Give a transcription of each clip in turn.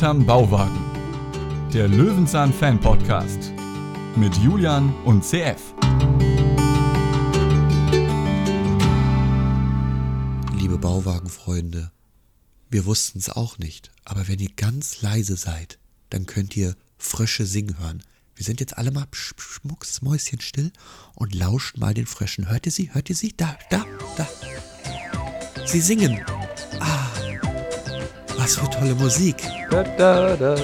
Hinterm Bauwagen. Der Löwenzahn Fan Podcast mit Julian und CF. Liebe Bauwagenfreunde, wir wussten es auch nicht, aber wenn ihr ganz leise seid, dann könnt ihr Frösche singen hören. Wir sind jetzt alle mal schmucksmäuschen still und lauscht mal den Fröschen. Hört ihr sie? Hört ihr sie? Da, da, da. Sie singen. Ah, was für tolle Musik. Da, da, da,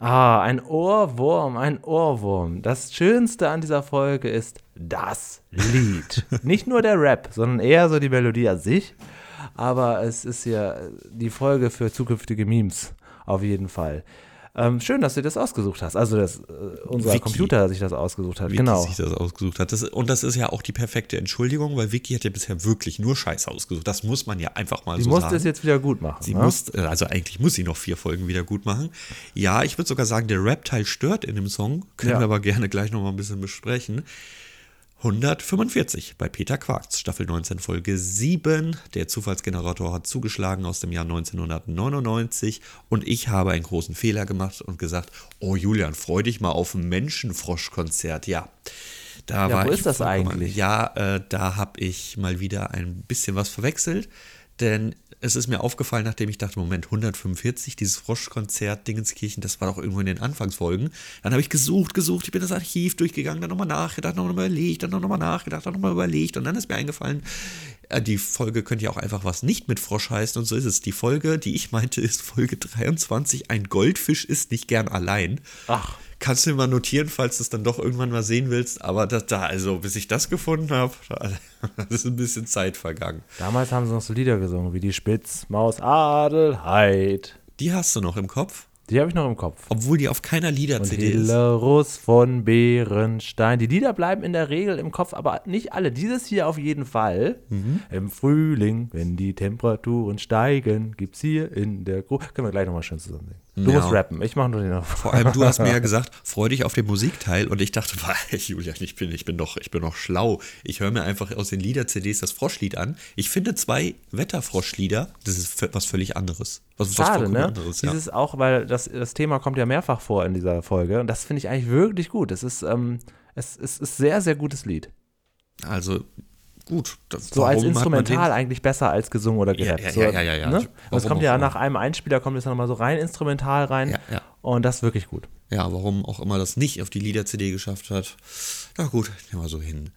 ah, ein Ohrwurm, ein Ohrwurm. Das Schönste an dieser Folge ist das Lied. Nicht nur der Rap, sondern eher so die Melodie an sich. Aber es ist ja die Folge für zukünftige Memes, auf jeden Fall. Ähm, schön, dass du das ausgesucht hast. Also, dass äh, unser Vicky. Computer sich das ausgesucht hat. Vicky genau. sich das ausgesucht hat. Das, und das ist ja auch die perfekte Entschuldigung, weil Vicky hat ja bisher wirklich nur Scheiße ausgesucht. Das muss man ja einfach mal Sie so musste sagen. es jetzt wieder gut machen. Sie ne? muss, äh, also eigentlich muss sie noch vier Folgen wieder gut machen. Ja, ich würde sogar sagen, der Rap-Teil stört in dem Song. Können Ja. wir aber gerne gleich noch mal ein bisschen besprechen. 145 bei Peter Quarks, Staffel 19, Folge 7. Der Zufallsgenerator hat zugeschlagen aus dem Jahr 1999 und ich habe einen großen Fehler gemacht und gesagt, oh Julian, freu dich mal auf ein Menschenfrosch-Konzert. Ja, da Ja, war wo ich ist das eigentlich? Ja, äh, da habe ich mal wieder ein bisschen was verwechselt, denn es ist mir aufgefallen, nachdem ich dachte, Moment, 145, dieses Froschkonzert Dingenskirchen, das war doch irgendwo in den Anfangsfolgen. Dann habe ich gesucht, gesucht, ich bin das Archiv durchgegangen, dann nochmal nachgedacht, nochmal überlegt, dann nochmal nachgedacht, dann nochmal überlegt und dann ist mir eingefallen, äh, die Folge könnte ja auch einfach was nicht mit Frosch heißen und so ist es. Die Folge, die ich meinte, ist Folge 23, ein Goldfisch ist nicht gern allein. Ach. Kannst du mal notieren, falls du es dann doch irgendwann mal sehen willst. Aber das, da, also bis ich das gefunden habe, da ist ein bisschen Zeit vergangen. Damals haben sie noch so Lieder gesungen, wie die Spitzmaus Adelheid. Die hast du noch im Kopf, Die habe ich noch im Kopf. obwohl die auf keiner Lieder-CD ist. Hilarus von Bärenstein. Die Lieder bleiben in der Regel im Kopf, aber nicht alle. Dieses hier auf jeden Fall. Mhm. Im Frühling, wenn die Temperaturen steigen, gibt's hier in der Gruppe. Können wir gleich nochmal schön zusammen singen. Du Ja. musst rappen. Ich mache nur den Vor allem, du hast mir ja gesagt, freu dich auf den Musikteil. Und ich dachte, Julian, ich bin, ich bin doch, ich bin doch schlau. Ich höre mir einfach aus den Lieder-CDs das Froschlied an. Ich finde zwei Wetterfroschlieder, das ist was völlig anderes. Was, was Schade, vollkommen ne? anderes, ja. Dieses auch, weil das, das Thema kommt ja mehrfach vor in dieser Folge. Und das finde ich eigentlich wirklich gut. Es ist, ähm, es, es ist sehr, sehr gutes Lied. Also, gut. das- So als Instrumental eigentlich besser als gesungen oder gerappt. ja, so, ja, ja, ja, ja. Ne? Und es Warum kommt ja nach einem Einspieler, kommt es dann nochmal so rein, instrumental rein. Ja, ja. Und das ist wirklich gut. Ja, warum auch immer das nicht auf die Lieder-CD geschafft hat. Na gut, nehmen wir so hin.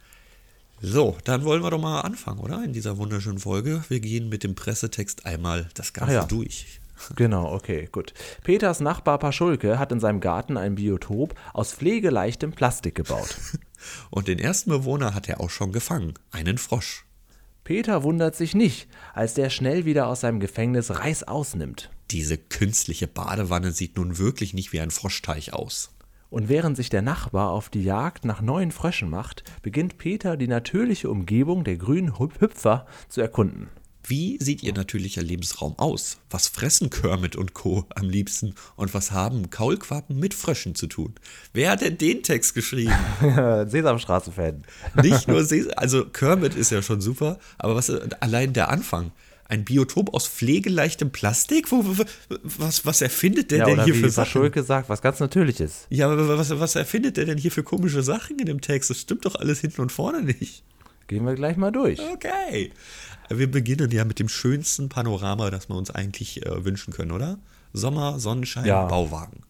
So, dann wollen wir doch mal anfangen, oder? In dieser wunderschönen Folge. Wir gehen mit dem Pressetext einmal das Ganze ja. durch. Genau, okay, gut. Peters Nachbar Paschulke hat in seinem Garten ein Biotop aus pflegeleichtem Plastik gebaut. Und den ersten Bewohner hat er auch schon gefangen. Einen Frosch. Peter wundert sich nicht, als der schnell wieder aus seinem Gefängnis Reis ausnimmt. Diese künstliche Badewanne sieht nun wirklich nicht wie ein Froschteich aus. Und während sich der Nachbar auf die Jagd nach neuen Fröschen macht, beginnt Peter die natürliche Umgebung der grünen Hüp- Hüpfer zu erkunden. Wie sieht ihr natürlicher Lebensraum aus? Was fressen Kermit und Co. am liebsten? Und was haben Kaulquappen mit Fröschen zu tun? Wer hat denn den Text geschrieben? Sesamstraße-Fan. Nicht nur Ses also Kermit ist ja schon super, aber was allein der Anfang. Ein Biotop aus pflegeleichtem Plastik? Wo, was, was erfindet der Ja, denn hier für Sachen? Paschulke sagt, was ganz Natürliches. Ja, aber was, was erfindet der denn hier für komische Sachen in dem Text? Das stimmt doch alles hinten und vorne nicht. Gehen wir gleich mal durch. Okay. Wir beginnen ja mit dem schönsten Panorama, das wir uns eigentlich äh, wünschen können, oder? Sommer, Sonnenschein, Ja. Bauwagen.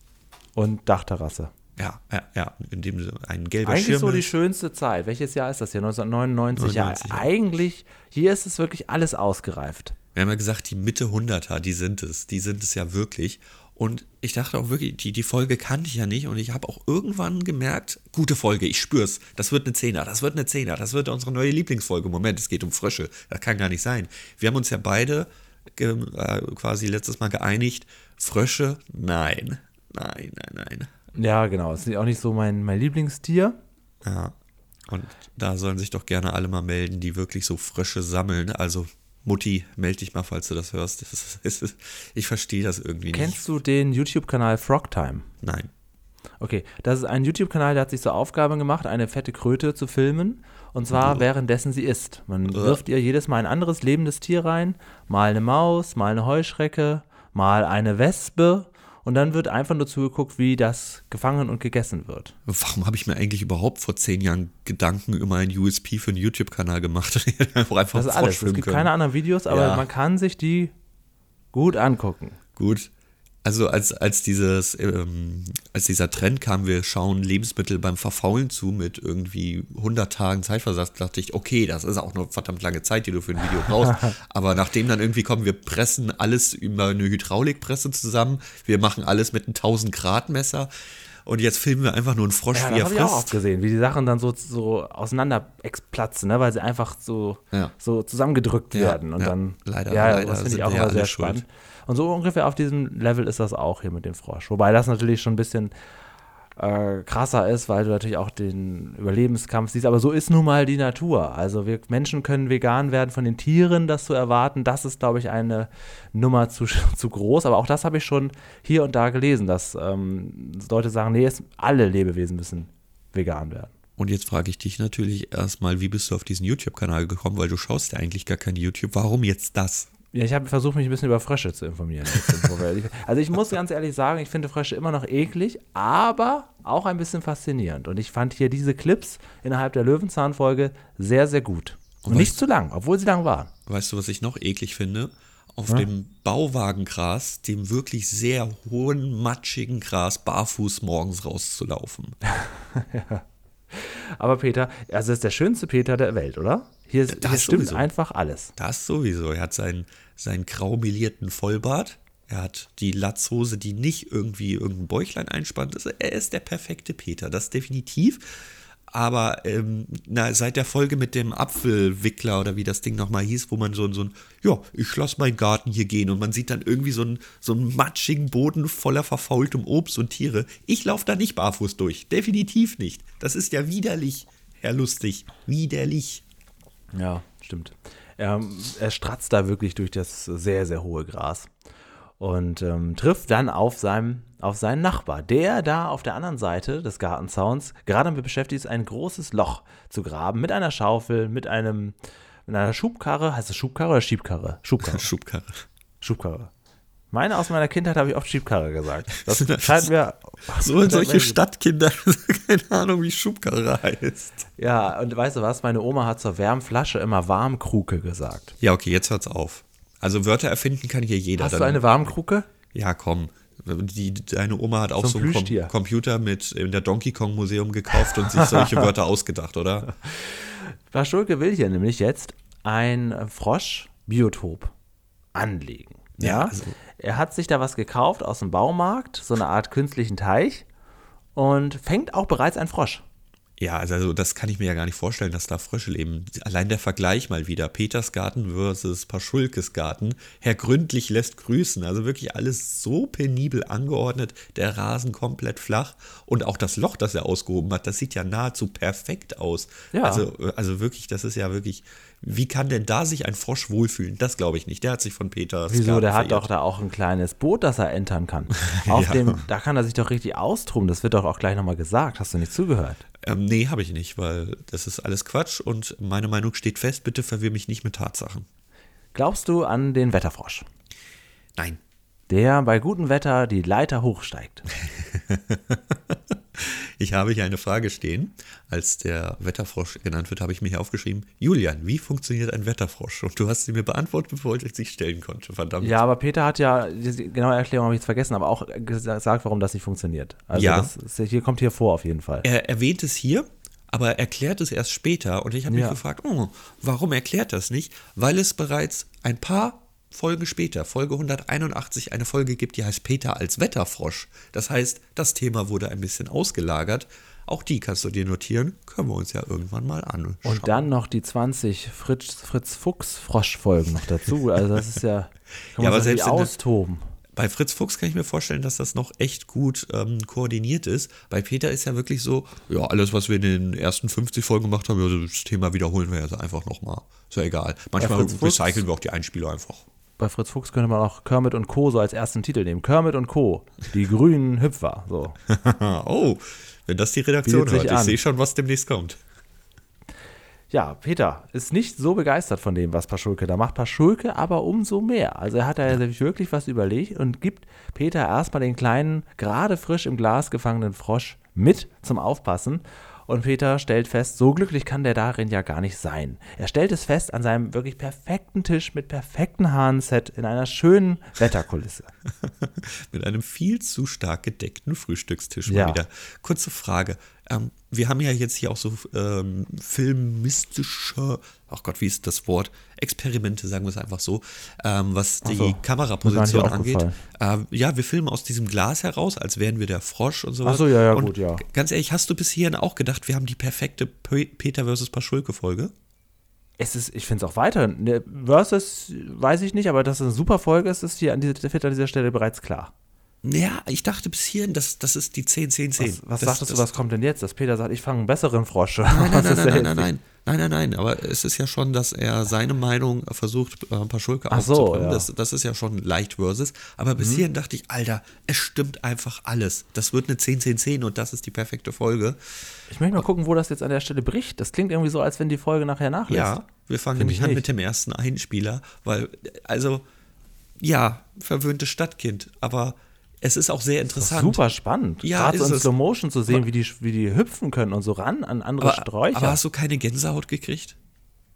Und Dachterrasse. Ja, ja, ja. In dem ein gelber Eigentlich Schirm. so die schönste Zeit. Welches Jahr ist das hier? 1999. 99, ja, ja. eigentlich, hier ist es wirklich alles ausgereift. Wir haben ja gesagt, die Mitte 100er, die sind es. Die sind es ja wirklich. Und ich dachte auch wirklich, die, die Folge kannte ich ja nicht. Und ich habe auch irgendwann gemerkt, gute Folge, ich spür's. Das wird eine Zehner, das wird eine Zehner, das wird unsere neue Lieblingsfolge. Moment, es geht um Frösche. Das kann gar nicht sein. Wir haben uns ja beide äh, quasi letztes Mal geeinigt, Frösche, nein. Nein, nein, nein. Ja, genau. Es ist auch nicht so mein, mein Lieblingstier. Ja. Und da sollen sich doch gerne alle mal melden, die wirklich so Frösche sammeln. Also Mutti, melde dich mal, falls du das hörst. Das ist, ist, ich verstehe das irgendwie nicht. Kennst du den YouTube-Kanal Frogtime? Nein. Okay, das ist ein YouTube-Kanal, der hat sich zur Aufgabe gemacht, eine fette Kröte zu filmen. Und zwar währenddessen sie isst. Man wirft ihr jedes Mal ein anderes lebendes Tier rein. Mal eine Maus, mal eine Heuschrecke, mal eine Wespe. Und dann wird einfach nur zugeguckt, wie das gefangen und gegessen wird. Warum habe ich mir eigentlich überhaupt vor zehn Jahren Gedanken über einen USP für einen YouTube-Kanal gemacht? einfach einfach Das ist alles. Es gibt können. keine anderen Videos, aber Ja. man kann sich die gut angucken. Gut. Also als, als dieses, ähm, als dieser Trend kam, wir schauen Lebensmittel beim Verfaulen zu mit irgendwie 100 Tagen Zeitversatz, dachte ich, okay, das ist auch eine verdammt lange Zeit, die du für ein Video brauchst. Aber nachdem dann irgendwie kommen, wir pressen alles über eine Hydraulikpresse zusammen, wir machen alles mit einem 1000 Grad Messer und jetzt filmen wir einfach nur einen Frosch, Ja, wie er habe ich auch oft frisst. gesehen, wie die Sachen dann so, so auseinander platzen, ne? weil sie einfach so, Ja. so zusammengedrückt Ja, werden. Und ja. dann, Leider- ja, leider das finde sind ich auch immer sehr schuld. spannend. Und so ungefähr auf diesem Level ist das auch hier mit dem Frosch. Wobei das natürlich schon ein bisschen äh, krasser ist, weil du natürlich auch den Überlebenskampf siehst. Aber so ist nun mal die Natur. Also wir Menschen können vegan werden von den Tieren, das zu erwarten, das ist, glaube ich, eine Nummer zu, zu groß. Aber auch das habe ich schon hier und da gelesen, dass ähm, Leute sagen, nee, es, alle Lebewesen müssen vegan werden. Und jetzt frage ich dich natürlich erstmal, wie bist du auf diesen YouTube-Kanal gekommen, weil du schaust ja eigentlich gar kein YouTube. Warum jetzt das? Ja, ich habe versucht, mich ein bisschen über Frösche zu informieren. also ich muss ganz ehrlich sagen, ich finde Frösche immer noch eklig, aber auch ein bisschen faszinierend. Und ich fand hier diese Clips innerhalb der Löwenzahn-Folge sehr, sehr gut. Und, Und nicht zu lang, obwohl sie lang waren. Weißt du, was ich noch eklig finde? Auf dem Bauwagengras, dem wirklich sehr hohen, matschigen Gras, barfuß morgens rauszulaufen. Aber Peter, also ist der schönste Peter der Welt, oder? Hier, hier stimmt sowieso. einfach alles. Das sowieso. Er hat seinen, seinen grau melierten Vollbart. Er hat die Latzhose, die nicht irgendwie irgendein Bäuchlein einspannt. Also er ist der perfekte Peter, das definitiv. Aber ähm, na, seit der Folge mit dem Apfelwickler oder wie das Ding nochmal hieß, wo man so, ein- so ein, ja, ich lasse meinen Garten hier gehen und man sieht dann irgendwie so einen, so matschigen Boden voller verfaultem Obst und Tiere. Ich laufe da nicht barfuß durch. Definitiv nicht. Das ist ja widerlich, Herr Lustig. Widerlich. Ja, stimmt. Er, er stratzt da wirklich durch das sehr, sehr hohe Gras und ähm, trifft dann auf, seinem, auf seinen Nachbar, der da auf der anderen Seite des Gartenzauns gerade damit beschäftigt ist, ein großes Loch zu graben mit einer Schaufel, mit einem mit einer Schubkarre. Heißt es Schubkarre oder Schiebkarre? Schubkarre. Schubkarre. Schubkarre. Meine aus meiner Kindheit habe ich oft Schiebkarre gesagt. Das scheint mir. So solche Stadtkinder, keine Ahnung, wie Schubkarre heißt. Ja, und weißt du was? Meine Oma hat zur Wärmflasche immer Warmkruke gesagt. Ja, okay, jetzt hört's auf. Also Wörter erfinden kann hier jeder. Hast du eine Warmkruke? Ja, komm. Die, deine Oma hat auch So ein so einen Plüschtier. Computer mit in der Donkey Kong Museum gekauft und sich solche Wörter ausgedacht, oder? Frau Schulke will hier nämlich jetzt ein Froschbiotop anlegen. Ja, Ja, also- er hat sich da was gekauft aus dem Baumarkt, so eine Art künstlichen Teich und fängt auch bereits ein Frosch. Ja, also das kann ich mir ja gar nicht vorstellen, dass da Frösche leben. Allein der Vergleich mal wieder. Peters Garten versus Paschulkes Garten. Herr Gründlich lässt grüßen. Also wirklich alles so penibel angeordnet. Der Rasen komplett flach. Und auch das Loch, das er ausgehoben hat, das sieht ja nahezu perfekt aus. Ja. Also, also wirklich, das ist ja wirklich. Wie kann denn da sich ein Frosch wohlfühlen? Das glaube ich nicht. Der hat sich von Peters Wieso? Garten Der hat verirrt. doch da auch ein kleines Boot, das er entern kann. Auf Ja. dem, da kann er sich doch richtig austoben. Das wird doch auch gleich nochmal gesagt. Hast du nicht zugehört? Ähm, nee, habe ich nicht, weil das ist alles Quatsch und meine Meinung steht fest. Bitte verwirr mich nicht mit Tatsachen. Glaubst du an den Wetterfrosch, Nein. der bei gutem Wetter die Leiter hochsteigt? Ich habe hier eine Frage stehen. Als der Wetterfrosch genannt wird, habe ich mir hier aufgeschrieben, Julian, wie funktioniert ein Wetterfrosch? Und du hast sie mir beantwortet, bevor ich sie stellen konnte. Verdammt. Ja, aber Peter hat ja, die genaue Erklärung habe ich jetzt vergessen, aber auch gesagt, warum das nicht funktioniert. Also Ja. das ist, hier kommt hier vor auf jeden Fall. Er erwähnt es hier, aber er erklärt es erst später. Und ich habe Ja. mich gefragt, oh, warum erklärt das nicht? Weil es bereits ein paar Folgen später, Folge 181, eine Folge gibt, die heißt Peter als Wetterfrosch. Das heißt, das Thema wurde ein bisschen ausgelagert. Auch die kannst du dir notieren, können wir uns ja irgendwann mal anschauen. Und dann noch die 20 Fritz, Fritz Fuchs Froschfolgen noch dazu. Also das ist ja, kann Ja, man aber sich selbst der- austoben. Bei Fritz Fuchs kann ich mir vorstellen, dass das noch echt gut ähm, koordiniert ist. Bei Peter ist ja wirklich so, ja, alles, was wir in den ersten 50 Folgen gemacht haben, ja, das Thema wiederholen wir jetzt einfach nochmal. Ist ja egal. Manchmal recyceln wir auch die Einspieler einfach. Bei Fritz Fuchs könnte man auch Kermit und Co. so als ersten Titel nehmen. Kermit und Co. Die grünen Hüpfer. So. oh, wenn das die Redaktion Bietet hört, ich sehe schon, was demnächst kommt. Ja, Peter ist nicht so begeistert von dem, was Paschulke da macht. Paschulke aber umso mehr. Also er hat da sich wirklich was überlegt und gibt Peter erstmal den kleinen, gerade frisch im Glas gefangenen Frosch mit zum Aufpassen. Und Peter stellt fest, so glücklich kann der darin ja gar nicht sein. Er stellt es fest an seinem wirklich perfekten Tisch mit perfektem Hahnset in einer schönen Wetterkulisse. Mit einem viel zu stark gedeckten Frühstückstisch Ja. mal wieder. Kurze Frage. Ähm, wir haben ja jetzt hier auch so ähm, filmistische, ach Gott, wie ist das Wort? Experimente, sagen wir es einfach so, ähm, was die so, Kameraposition angeht. Ähm, ja, wir filmen aus diesem Glas heraus, als wären wir der Frosch und so Ach so, ja, ja, und gut, ja. Ganz ehrlich, hast du bis hierhin auch gedacht, wir haben die perfekte Pe Peter versus Paschulke-Folge? Es ist, ich finde es auch weiter. Ne, Versus weiß ich nicht, aber dass es eine super Folge ist, ist hier an dieser, an dieser Stelle bereits klar. Ja, ich dachte bis hierhin, das, das ist die 10, 10, 10. Was, was das, sagtest das, du, was kommt denn jetzt? Dass Peter sagt, ich fange einen besseren Frosch. Nein, nein, nein, nein, nein, nein, nein, nein, nein, nein, aber es ist ja schon, dass er seine Meinung versucht, äh, Paschulke Ach so, ja. Mhm. das, das ist ja schon leicht versus. Aber bis hierhin dachte ich, Alter, es stimmt einfach alles. Das wird eine 10, 10, 10 und das ist die perfekte Folge. Ich möchte mal gucken, wo das jetzt an der Stelle bricht. Das klingt irgendwie so, als wenn die Folge nachher nachlässt. Ja, wir fangen Find nämlich ich an mit dem ersten Einspieler, weil, also, ja, verwöhntes Stadtkind, aber es ist auch sehr Das interessant. super spannend. Ja, Gerade so in es. Slow Motion zu sehen, wie die, wie die hüpfen können und so ran an andere Aber, Sträucher. aber hast du keine Gänsehaut gekriegt?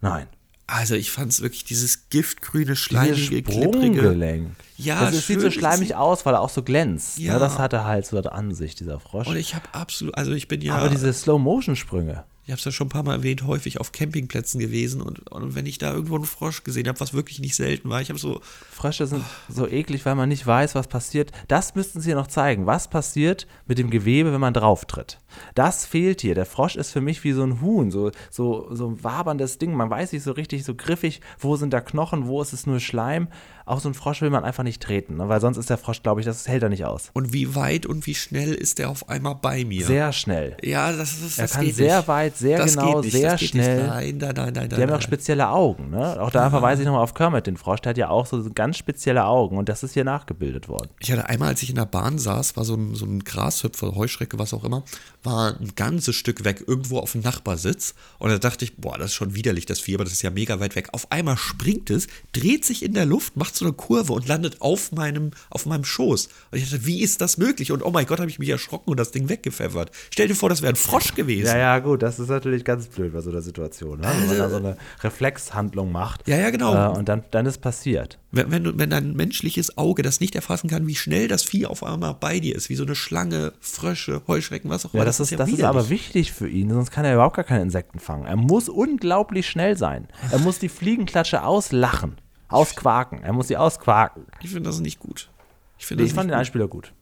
Nein. Also ich fand es wirklich dieses giftgrüne, schleimige. Sprunggelenk. Ja, das ist, sieht so schleimig das- aus, weil er auch so glänzt. Ja. Ne, das hat er halt so an sich, dieser Frosch. Und ich habe absolut, also ich bin ja, Aber diese Slow-Motion-Sprünge. Ich habe es ja schon ein paar Mal erwähnt, häufig auf Campingplätzen gewesen und, und wenn ich da irgendwo einen Frosch gesehen habe, was wirklich nicht selten war, ich habe so, Frösche sind so eklig, weil man nicht weiß, was passiert. Das müssten sie noch zeigen. Was passiert mit dem Gewebe, wenn man drauf tritt? Das fehlt hier. Der Frosch ist für mich wie so ein Huhn, so, so, so ein waberndes Ding. Man weiß nicht so richtig, so griffig, wo sind da Knochen, wo ist es nur Schleim. Auf so einen Frosch will man einfach nicht treten, ne? weil sonst ist der Frosch, glaube ich, das hält er nicht aus. und wie weit und wie schnell ist der auf einmal bei mir? Sehr schnell. ja, das, das, Er kann sehr nicht. weit, sehr das genau, nicht, sehr schnell. Nicht. Nein, nein, nein, nein, Die haben auch spezielle Augen, ne? Auch da verweise ich nochmal auf Kermit, den Frosch. Der hat ja auch so ganz spezielle Augen und das ist hier nachgebildet worden. Ich hatte einmal, als ich in der Bahn saß, war so ein, so ein Grashüpfer, Heuschrecke, was auch immer, war ein ganzes Stück weg, irgendwo auf dem Nachbarsitz. Und da dachte ich, boah, das ist schon widerlich, das Vieh, aber das ist ja mega weit weg. Auf einmal springt es, dreht sich in der Luft, macht so eine Kurve und landet auf meinem, auf meinem Schoß. Und ich dachte, wie ist das möglich? Und oh mein Gott, habe ich mich erschrocken und das Ding weggepfeffert. Stell dir vor, das wäre ein Frosch gewesen. Ja, ja, gut, das ist natürlich ganz blöd bei so einer Situation, ne? wenn man da so eine Reflexhandlung macht. Ja, ja, genau. Äh, und dann, dann ist passiert. Wenn, wenn, dein menschliches Auge das nicht erfassen kann, wie schnell das Vieh auf einmal bei dir ist, wie so eine Schlange, Frösche, Heuschrecken, was auch immer. Ja, das, ist, das ist aber wichtig für ihn, sonst kann er überhaupt gar keine Insekten fangen. Er muss unglaublich schnell sein. Er muss die Fliegenklatsche auslachen, ausquaken. Er muss sie ausquaken. Ich finde das nicht gut. Ich finde Ich das fand den nicht Einspieler gut.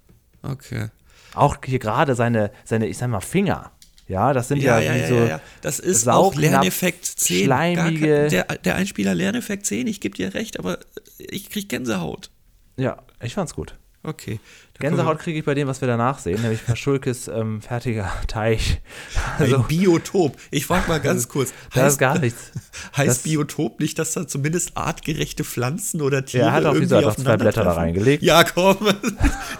gut. Okay. Auch hier gerade seine, seine, ich sag mal, Finger. Ja, das sind ja, Ja, ja, so ja, ja. Das ist auch Lerneffekt 10. Gar schleimige- kein- der, der Einspieler Lerneffekt 10, ich gebe dir recht, aber ich krieg Gänsehaut. Ja, ich fand's gut. Okay. Gänsehaut kriege ich bei dem, was wir danach sehen, nämlich Paschulkes ähm, fertiger Teich. Also, Ein Biotop. Ich frage mal ganz kurz. da ist gar nichts. Heißt Das- Biotop nicht, dass da zumindest artgerechte Pflanzen oder Tiere er hat auch wie so irgendwie einfach zwei Blätter da reingelegt. Ja, komm.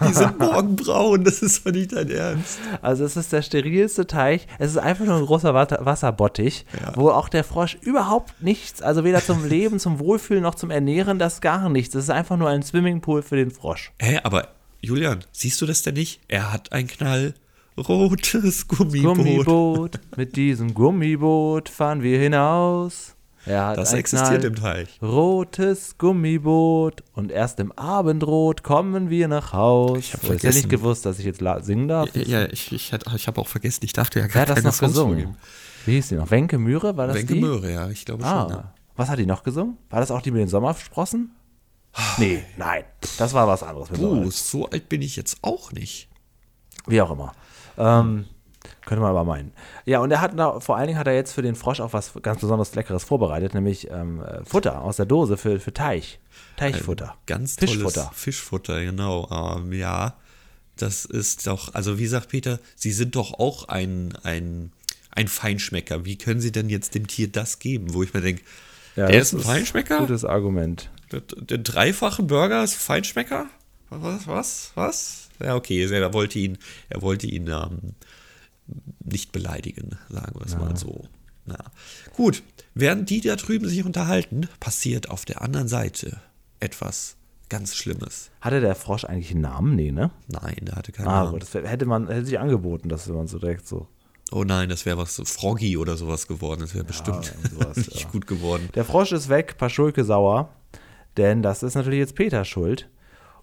Die sind morgenbraun. Das ist doch nicht dein Ernst. Also es ist der sterilste Teich. Es ist einfach nur ein großer Wasserbottich, wo auch der Frosch überhaupt nichts, also weder zum Leben, zum Wohlfühlen noch zum Ernähren, das gar nichts. Es ist einfach nur ein Swimmingpool für den Frosch. Hä, aber Julian, siehst du das denn nicht? Er hat ein knallrotes Gummiboot. Gummiboot, mit diesem Gummiboot fahren wir hinaus. Er hat Das ein existiert knall- im Teich. Rotes Gummiboot und erst im Abendrot kommen wir nach Haus. Ich hab habe ja nicht gewusst, dass ich jetzt singen darf. Ja, ich, ich, hatte- ich habe auch vergessen, ich dachte ja gar Wer hat das noch Songs gesungen? vorgeben. Wie hieß die noch? Wenke Mühre? War das Wenke die? Möhre, ja, ich glaube Ah, schon. Ja. was hat die noch gesungen? War das auch die mit den Sommersprossen? Nee, nein. Das war was anderes. Mit Oh, Sommer. so alt bin ich jetzt auch nicht. Wie auch immer. Ähm, könnte man aber meinen. Ja, und er hat da, vor allen Dingen hat er jetzt für den Frosch auch was ganz besonders Leckeres vorbereitet, nämlich ähm, äh, Futter aus der Dose für, für Teich. Teichfutter. Ganz tolles Fischfutter. Fischfutter, genau. Ähm, ja, das ist doch, also wie sagt Peter, Sie sind doch auch ein, ein, ein Feinschmecker. Wie können Sie denn jetzt dem Tier das geben? Wo ich mir denke, Ja, der das ist ein Feinschmecker? Gutes Argument. Den dreifachen Burger ist Feinschmecker? Was, was, was? Ja, okay, er wollte ihn, er wollte ihn ähm, nicht beleidigen, sagen wir es ja. mal so. Na. Gut, während die da drüben sich unterhalten, passiert auf der anderen Seite etwas ganz Schlimmes. Hatte der Frosch eigentlich einen Namen? Nee, ne? Nein, der hatte keinen ah, Namen. Das hätte man hätte sich angeboten, dass man so direkt so. Oh nein, das wäre was so Froggy oder sowas geworden. Das wäre ja, bestimmt sowas, nicht ja. gut geworden. Der Frosch ist weg, Paschulke sauer, denn das ist natürlich jetzt Peter schuld.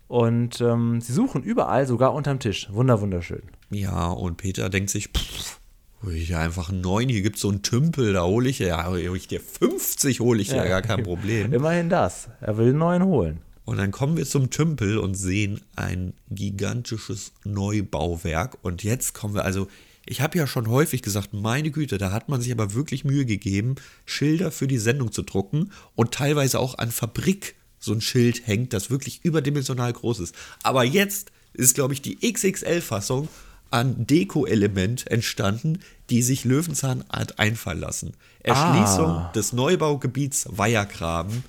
Und ähm, sie suchen überall, sogar unterm Tisch. Wunder, wunderschön. Ja, und Peter denkt sich, pff, hol ich ja einfach einen neuen, hier gibt es so einen Tümpel, da hole ich ja, hol ich dir 50, hole ich ja, ja gar kein Problem. Immerhin das. Er will einen neuen holen. Und dann kommen wir zum Tümpel und sehen ein gigantisches Neubauwerk. Und jetzt kommen wir also, ich habe ja schon häufig gesagt, meine Güte, da hat man sich aber wirklich Mühe gegeben, Schilder für die Sendung zu drucken und teilweise auch an Fabrik so ein Schild hängt, das wirklich überdimensional groß ist. Aber jetzt ist, glaube ich, die XXL-Fassung an Deko-Element entstanden, die sich Löwenzahn hat einfallen lassen. Erschließung ah. des Neubaugebiets Weihergraben.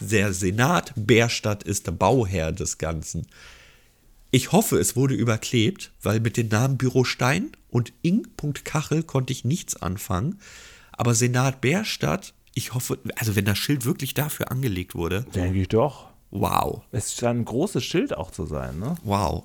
Der Senat Bärstadt ist der Bauherr des Ganzen. Ich hoffe, es wurde überklebt, weil mit den Namen Büro Stein und Ing.Kachel konnte ich nichts anfangen. Aber Senat Bärstadt ich hoffe, also wenn das Schild wirklich dafür angelegt wurde. Denke ich doch. Wow. Es scheint ein großes Schild auch zu sein, ne? Wow.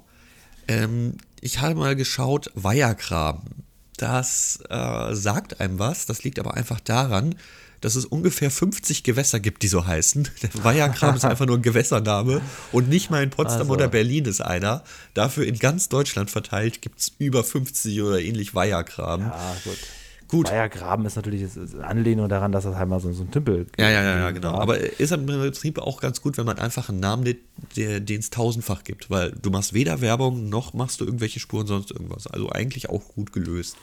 Ähm, ich habe mal geschaut, Weihergraben. Das äh, sagt einem was. Das liegt aber einfach daran, dass es ungefähr 50 Gewässer gibt, die so heißen. Der Weihergraben ist einfach nur ein Gewässername und nicht mal in Potsdam also. oder Berlin ist einer. Dafür in ganz Deutschland verteilt gibt es über 50 oder ähnlich Weihergraben. Ja, gut. Gut. Bayergraben ist natürlich eine Anlehnung daran, dass das halt mal so, so ein Tümpel Ja, ja, ja, ja, genau. War. Aber ist im Prinzip auch ganz gut, wenn man einfach einen Namen den es tausendfach gibt, weil du machst weder Werbung noch machst du irgendwelche Spuren, sonst irgendwas. Also eigentlich auch gut gelöst.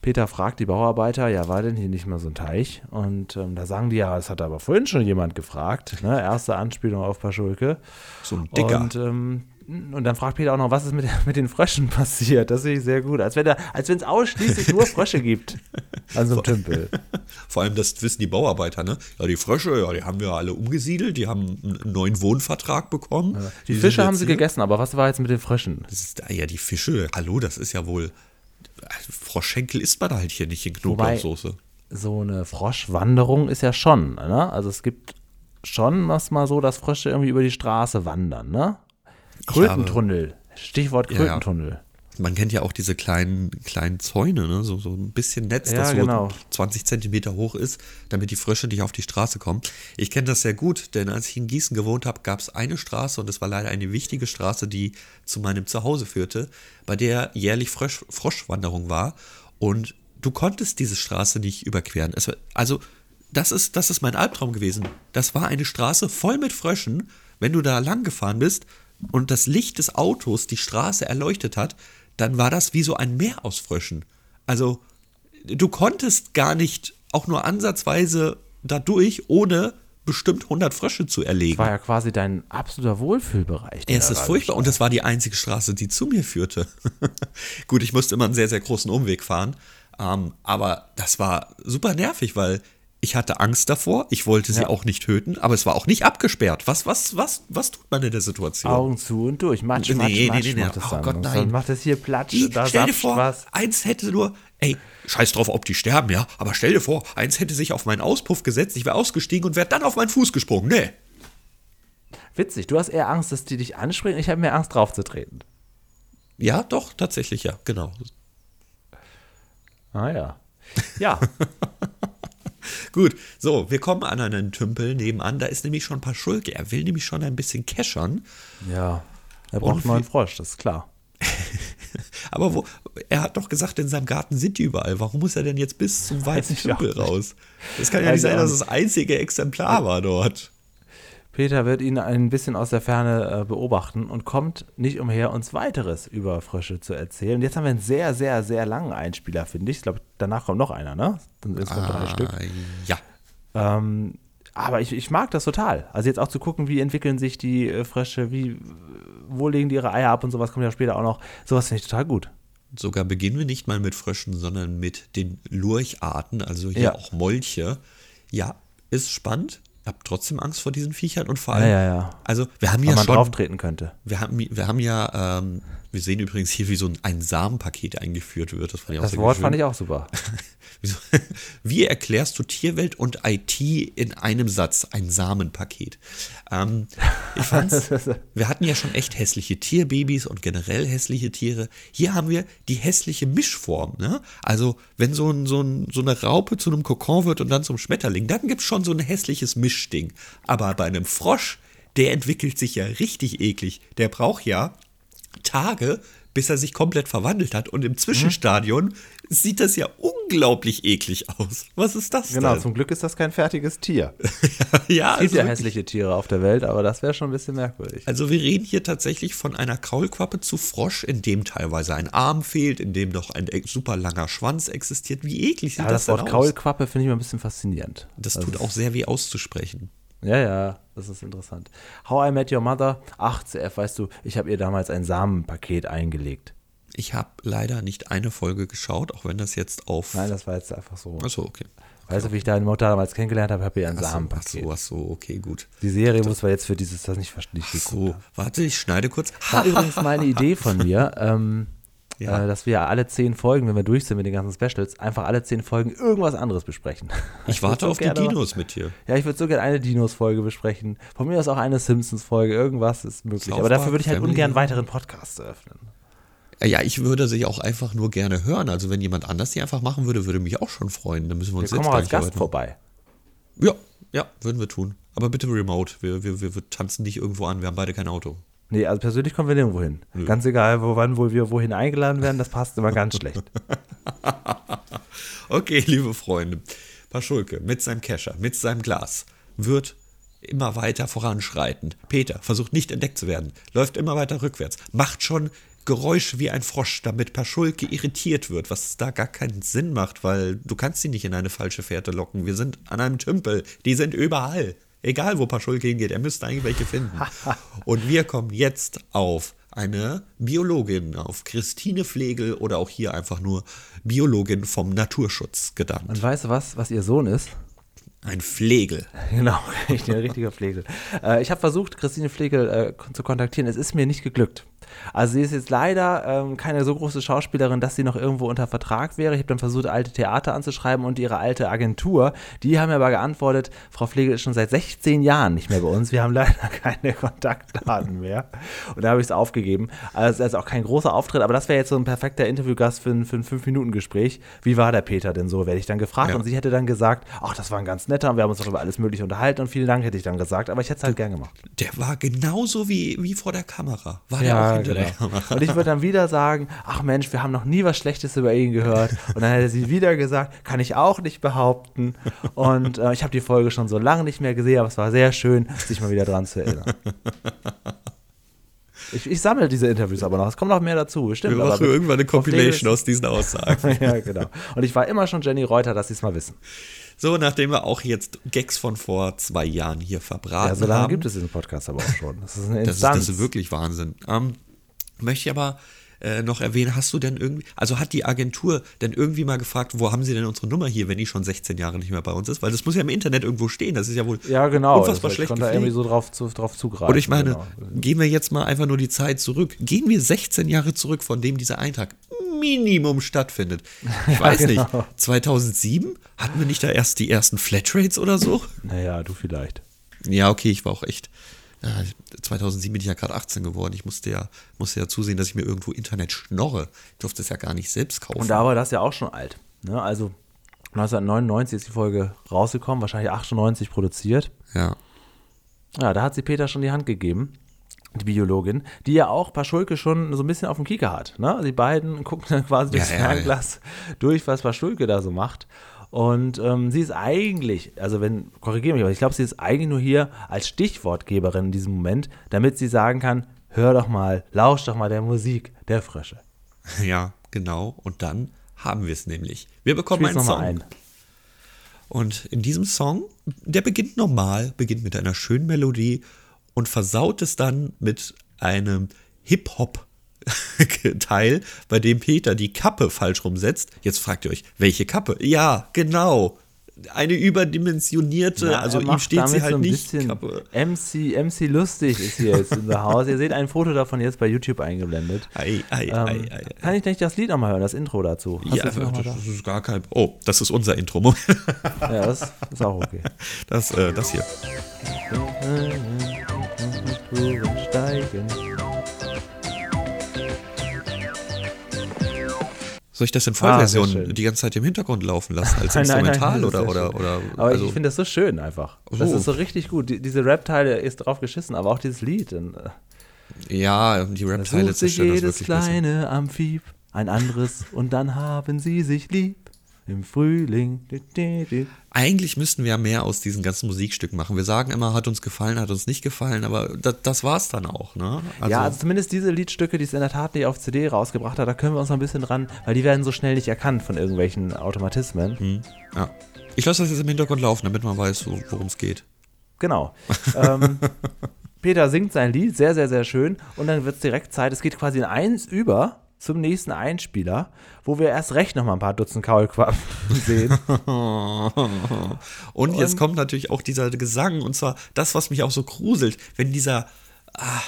Peter fragt die Bauarbeiter, ja, war denn hier nicht mal so ein Teich? Und ähm, da sagen die, ja, es hat aber vorhin schon jemand gefragt. Ne? Erste Anspielung auf Paschulke. So ein Dicker. Und ähm, und dann fragt Peter auch noch, was ist mit, mit den Fröschen passiert? Das sehe ich sehr gut. Als wenn es ausschließlich nur Frösche gibt an so einem Tümpel. Vor allem, das wissen die Bauarbeiter, ne? Ja, die Frösche, ja, die haben wir alle umgesiedelt, die haben einen neuen Wohnvertrag bekommen. Ja. Die, die Fische haben sie gegessen, aber was war jetzt mit den Fröschen? Das ist, ja, die Fische, hallo, das ist ja wohl. Froschschenkel isst man halt hier nicht in Knoblauchsoße. So eine Froschwanderung ist ja schon, ne? Also es gibt schon was mal so, dass Frösche irgendwie über die Straße wandern, ne? Krötentunnel. Stichwort Krötentunnel. Ja, Man kennt ja auch diese kleinen, kleinen Zäune, ne? so, so ein bisschen Netz, ja, das genau. 20 Zentimeter hoch ist, damit die Frösche nicht auf die Straße kommen. Ich kenne das sehr gut, denn als ich in Gießen gewohnt habe, gab es eine Straße und es war leider eine wichtige Straße, die zu meinem Zuhause führte, bei der jährlich Frosch, Froschwanderung war und du konntest diese Straße nicht überqueren. Es, also das ist, das ist mein Albtraum gewesen. Das war eine Straße voll mit Fröschen. Wenn du da lang gefahren bist, und das Licht des Autos die Straße erleuchtet hat, dann war das wie so ein Meer aus Fröschen. Also, du konntest gar nicht auch nur ansatzweise dadurch, ohne bestimmt 100 Frösche zu erlegen. Das war ja quasi dein absoluter Wohlfühlbereich. Es ist furchtbar und das war die einzige Straße, die zu mir führte. Gut, ich musste immer einen sehr, sehr großen Umweg fahren, ähm, aber das war super nervig, weil ich hatte Angst davor, ich wollte sie ja. auch nicht töten, aber es war auch nicht abgesperrt. Was, was, was, was tut man in der Situation? Augen zu und durch. Matsch, Matsch, nee, Matsch, nee, nee, macht nee. oh Gott, nein. macht es hier Platsch, I, da stell dir vor, was. eins hätte nur, ey, scheiß drauf, ob die sterben, ja, aber stell dir vor, eins hätte sich auf meinen Auspuff gesetzt, ich wäre ausgestiegen und wäre dann auf meinen Fuß gesprungen. Nee. Witzig, du hast eher Angst, dass die dich anspringen, ich habe mehr Angst, draufzutreten. Ja, doch, tatsächlich, ja, genau. Ah ja. Ja. Gut, so, wir kommen an einen Tümpel nebenan. Da ist nämlich schon ein paar Schulke. Er will nämlich schon ein bisschen keschern. Ja, er braucht mal einen Frosch, das ist klar. Aber wo, er hat doch gesagt, in seinem Garten sind die überall. Warum muss er denn jetzt bis zum weißen Tümpel raus? Das kann ja nicht sein, dass es das einzige Exemplar war dort. Peter wird ihn ein bisschen aus der Ferne äh, beobachten und kommt nicht umher, uns weiteres über Frösche zu erzählen. Jetzt haben wir einen sehr, sehr, sehr langen Einspieler, finde ich. Ich glaube, danach kommt noch einer, ne? Dann sind es ah, drei Stück. Ja. Ähm, aber ich, ich mag das total. Also jetzt auch zu gucken, wie entwickeln sich die äh, Frösche, wie, wo legen die ihre Eier ab und sowas kommt ja später auch noch. Sowas finde ich total gut. Sogar beginnen wir nicht mal mit Fröschen, sondern mit den Lurcharten, also hier ja. auch Molche. Ja, ist spannend habe trotzdem Angst vor diesen Viechern und vor Ja, allem, ja, ja. also wir haben Wenn ja man schon, drauf treten könnte. wir haben, wir haben ja, ähm, wir sehen übrigens hier, wie so ein, Samenpaket eingeführt wird. Das Das Wort schön. fand ich auch super. Wie erklärst du Tierwelt und IT in einem Satz? Ein Samenpaket. Ähm, ich fand's, wir hatten ja schon echt hässliche Tierbabys und generell hässliche Tiere. Hier haben wir die hässliche Mischform. Ne? Also, wenn so, ein, so, ein, so eine Raupe zu einem Kokon wird und dann zum Schmetterling, dann gibt's schon so ein hässliches Mischding. Aber bei einem Frosch, der entwickelt sich ja richtig eklig. Der braucht ja Tage, bis er sich komplett verwandelt hat. Und im Zwischenstadion sieht das ja unglaublich eklig aus. Was ist das Genau, denn? zum Glück ist das kein fertiges Tier. ja, Es gibt ja hässliche Tiere auf der Welt, aber das wäre schon ein bisschen merkwürdig. Also wir reden hier tatsächlich von einer Kaulquappe zu Frosch, in dem teilweise ein Arm fehlt, in dem noch ein super langer Schwanz existiert. Wie eklig sieht Aber das, das Wort aus? Kaulquappe finde ich mal ein bisschen faszinierend. Das Also tut auch sehr weh auszusprechen. Ja, ja, das ist interessant. How I Met Your Mother, ach, CF, weißt du, ich habe ihr damals ein Samenpaket eingelegt. Ich habe leider nicht eine Folge geschaut, auch wenn das jetzt auf... Nein, das war jetzt einfach so. Achso, okay. Weißt du, wie ich deine Mutter damals kennengelernt habe, habe ihr ein Samenpaket. so, ach so, okay, gut. Die Serie muss wir jetzt für dieses, das nicht verstehen. So, warte, ich schneide kurz. War übrigens mal eine Idee von mir, ähm, Ja. äh, dass wir alle zehn Folgen, wenn wir durch sind mit den ganzen Specials, einfach alle zehn Folgen irgendwas anderes besprechen. Ich würd warte so auf die Dinos mit dir. Ja, ich würde so gerne eine Dinos-Folge besprechen. Von mir aus auch eine Simpsons-Folge. Irgendwas ist möglich. Aber dafür würde ich halt Family ungern weiteren Podcasts eröffnen. Ja, ich würde sie auch einfach nur gerne hören. Also wenn jemand anders die einfach machen würde, würde mich auch schon freuen. Dann müssen wir Wir uns kommen jetzt auch gar als nicht Gast arbeiten. vorbei. Ja, ja, würden wir tun. Aber bitte remote. Wir, wir, wir, wir tanzen nicht irgendwo an. Wir haben beide kein Auto. Nee, also persönlich kommen wir nirgendwo hin. Ganz egal, wo, wann, wo wir wohin eingeladen werden, das passt immer ganz schlecht. Okay, liebe Freunde. Paschulke mit seinem Kescher, mit seinem Glas wird immer weiter voranschreitend. Peter versucht nicht entdeckt zu werden, läuft immer weiter rückwärts, macht schon Geräusche wie ein Frosch, damit Paschulke irritiert wird, was da gar keinen Sinn macht, weil du kannst sie nicht in eine falsche Fährte locken. Wir sind an einem Tümpel, die sind überall. Egal, wo Paschulke hingeht, er müsste eigentlich welche finden. Und wir kommen jetzt auf eine Biologin, auf Christine Flegel oder auch hier einfach nur Biologin vom Naturschutz gedankt. Und weißt du was, was ihr Sohn ist? Ein Flegel. Genau, ein richtiger Flegel. Äh, ich habe versucht, Christine Flegel äh, zu kontaktieren. Es ist mir nicht geglückt. Also sie ist jetzt leider ähm, keine so große Schauspielerin, dass sie noch irgendwo unter Vertrag wäre. Ich habe dann versucht, alte Theater anzuschreiben und ihre alte Agentur. Die haben mir aber geantwortet, Frau Flegel ist schon seit 16 Jahren nicht mehr bei uns. Wir haben leider keine Kontaktdaten mehr. Und da habe ich es aufgegeben. Also es ist auch kein großer Auftritt, aber das wäre jetzt so ein perfekter Interviewgast für ein, für ein 5-Minuten-Gespräch. Wie war der Peter denn so, werde ich dann gefragt. Ja. Und sie hätte dann gesagt, ach, das war ein ganz netter und wir haben uns doch über alles mögliche unterhalten und vielen Dank hätte ich dann gesagt, aber ich hätte es halt gern gemacht. Der war genauso wie, wie vor der Kamera. War der hinter der Kamera. Und ich würde dann wieder sagen, ach Mensch, wir haben noch nie was Schlechtes über ihn gehört. Und dann hätte sie wieder gesagt, kann ich auch nicht behaupten. Und äh, ich habe die Folge schon so lange nicht mehr gesehen, aber es war sehr schön, sich mal wieder dran zu erinnern. Ich, ich sammle diese Interviews aber noch. Es kommt noch mehr dazu. Stimmt. Wir machen mit- irgendwann eine Compilation aus diesen Aussagen. ja, genau. Und ich war immer schon Jenny Reuter, dass sie es mal wissen. So, nachdem wir auch jetzt Gags von vor zwei Jahren hier verbraten Ja, so lange haben. gibt es diesen Podcast aber auch schon. Das ist eine Das ist, Instanz. das ist wirklich Wahnsinn. Ähm, möchte ich aber äh, noch erwähnen, hast du denn irgendwie, also hat die Agentur denn irgendwie mal gefragt, wo haben sie denn unsere Nummer hier, wenn die schon 16 Jahre nicht mehr bei uns ist? Weil das muss ja im Internet irgendwo stehen, das ist ja wohl Ja, genau. unfassbar Also schlecht ich konnte da irgendwie so drauf, zu, drauf zugreifen. Und ich meine, genau. gehen wir jetzt mal einfach nur die Zeit zurück. Gehen wir 16 Jahre zurück, von dem dieser Eintrag Minimum stattfindet. Ich weiß genau. nicht, 2007 hatten wir nicht da erst die ersten Flatrates oder so? Naja, du vielleicht. Ja, okay, ich war auch echt. Ja, 2007 bin ich ja gerade 18 geworden. Ich musste ja, musste ja zusehen, dass ich mir irgendwo Internet schnorre. Ich durfte es ja gar nicht selbst kaufen. Und da war das ja auch schon alt. Ne? Also 1999 ist die Folge rausgekommen, wahrscheinlich 98 produziert. ja. Ja, da hat sie Peter schon die Hand gegeben, die Biologin, die ja auch Paschulke schon so ein bisschen auf dem Kieker hat. Ne? Die beiden gucken dann quasi durchs Ja, ja, ja. Fernglas durch, was Paschulke da so macht. Und ähm, sie ist eigentlich, also wenn, korrigiere mich, aber ich glaube, sie ist eigentlich nur hier als Stichwortgeberin in diesem Moment, damit sie sagen kann, hör doch mal, lausch doch mal der Musik der Frösche. ja, genau. Und dann haben wir es nämlich. Wir bekommen Spiel's einen Song. ein. Und in diesem Song, der beginnt normal, beginnt mit einer schönen Melodie und versaut es dann mit einem Hip-Hop-Teil, bei dem Peter die Kappe falsch rumsetzt. Jetzt fragt ihr euch, welche Kappe? Ja, genau. eine überdimensionierte, Na, also ihm steht sie halt so ein nicht. bisschen Kappe. MC, MC Lustig ist hier jetzt in der Haus. Ihr seht ein Foto davon jetzt bei YouTube eingeblendet. Ei, ei, Ähm, ei, ei, kann ich nicht das Lied nochmal hören, das Intro dazu? Hast Ja, das mal das ist gar kein. Oh, das ist unser Intro. Da? ja, das ist auch okay. Das, äh, das hier. Touren steigen. Soll ich das in Ah, Vollversion schön. die ganze Zeit im Hintergrund laufen lassen als Nein, nein, nein, Instrumental oder, oder, oder Aber also, ich finde das so schön einfach. Das So. ist so richtig gut. Die, diese Rap-Teile ist drauf geschissen, aber auch dieses Lied. Und, äh, ja, die Rap-Teile zerstören das jedes wirklich bisschen. kleine Amphib ein anderes und dann haben sie sich lieb. Im Frühling. Eigentlich müssten wir ja mehr aus diesen ganzen Musikstücken machen. Wir sagen immer, hat uns gefallen, hat uns nicht gefallen, aber das, das war's dann auch, ne? ja, also zumindest diese Liedstücke, die es in der Tat nicht auf CD rausgebracht hat, da können wir uns noch ein bisschen dran, weil die werden so schnell nicht erkannt von irgendwelchen Automatismen. hm, ja. Ich lasse das jetzt im Hintergrund laufen, damit man weiß, wo- worum es geht. Genau. ähm, Peter singt sein Lied, sehr, sehr, sehr schön. Und dann wird es direkt Zeit, es geht quasi in eins über zum nächsten Einspieler, wo wir erst recht noch mal ein paar Dutzend Kaulquappen sehen. Und jetzt kommt natürlich auch dieser Gesang und zwar das, was mich auch so gruselt, wenn dieser, ah,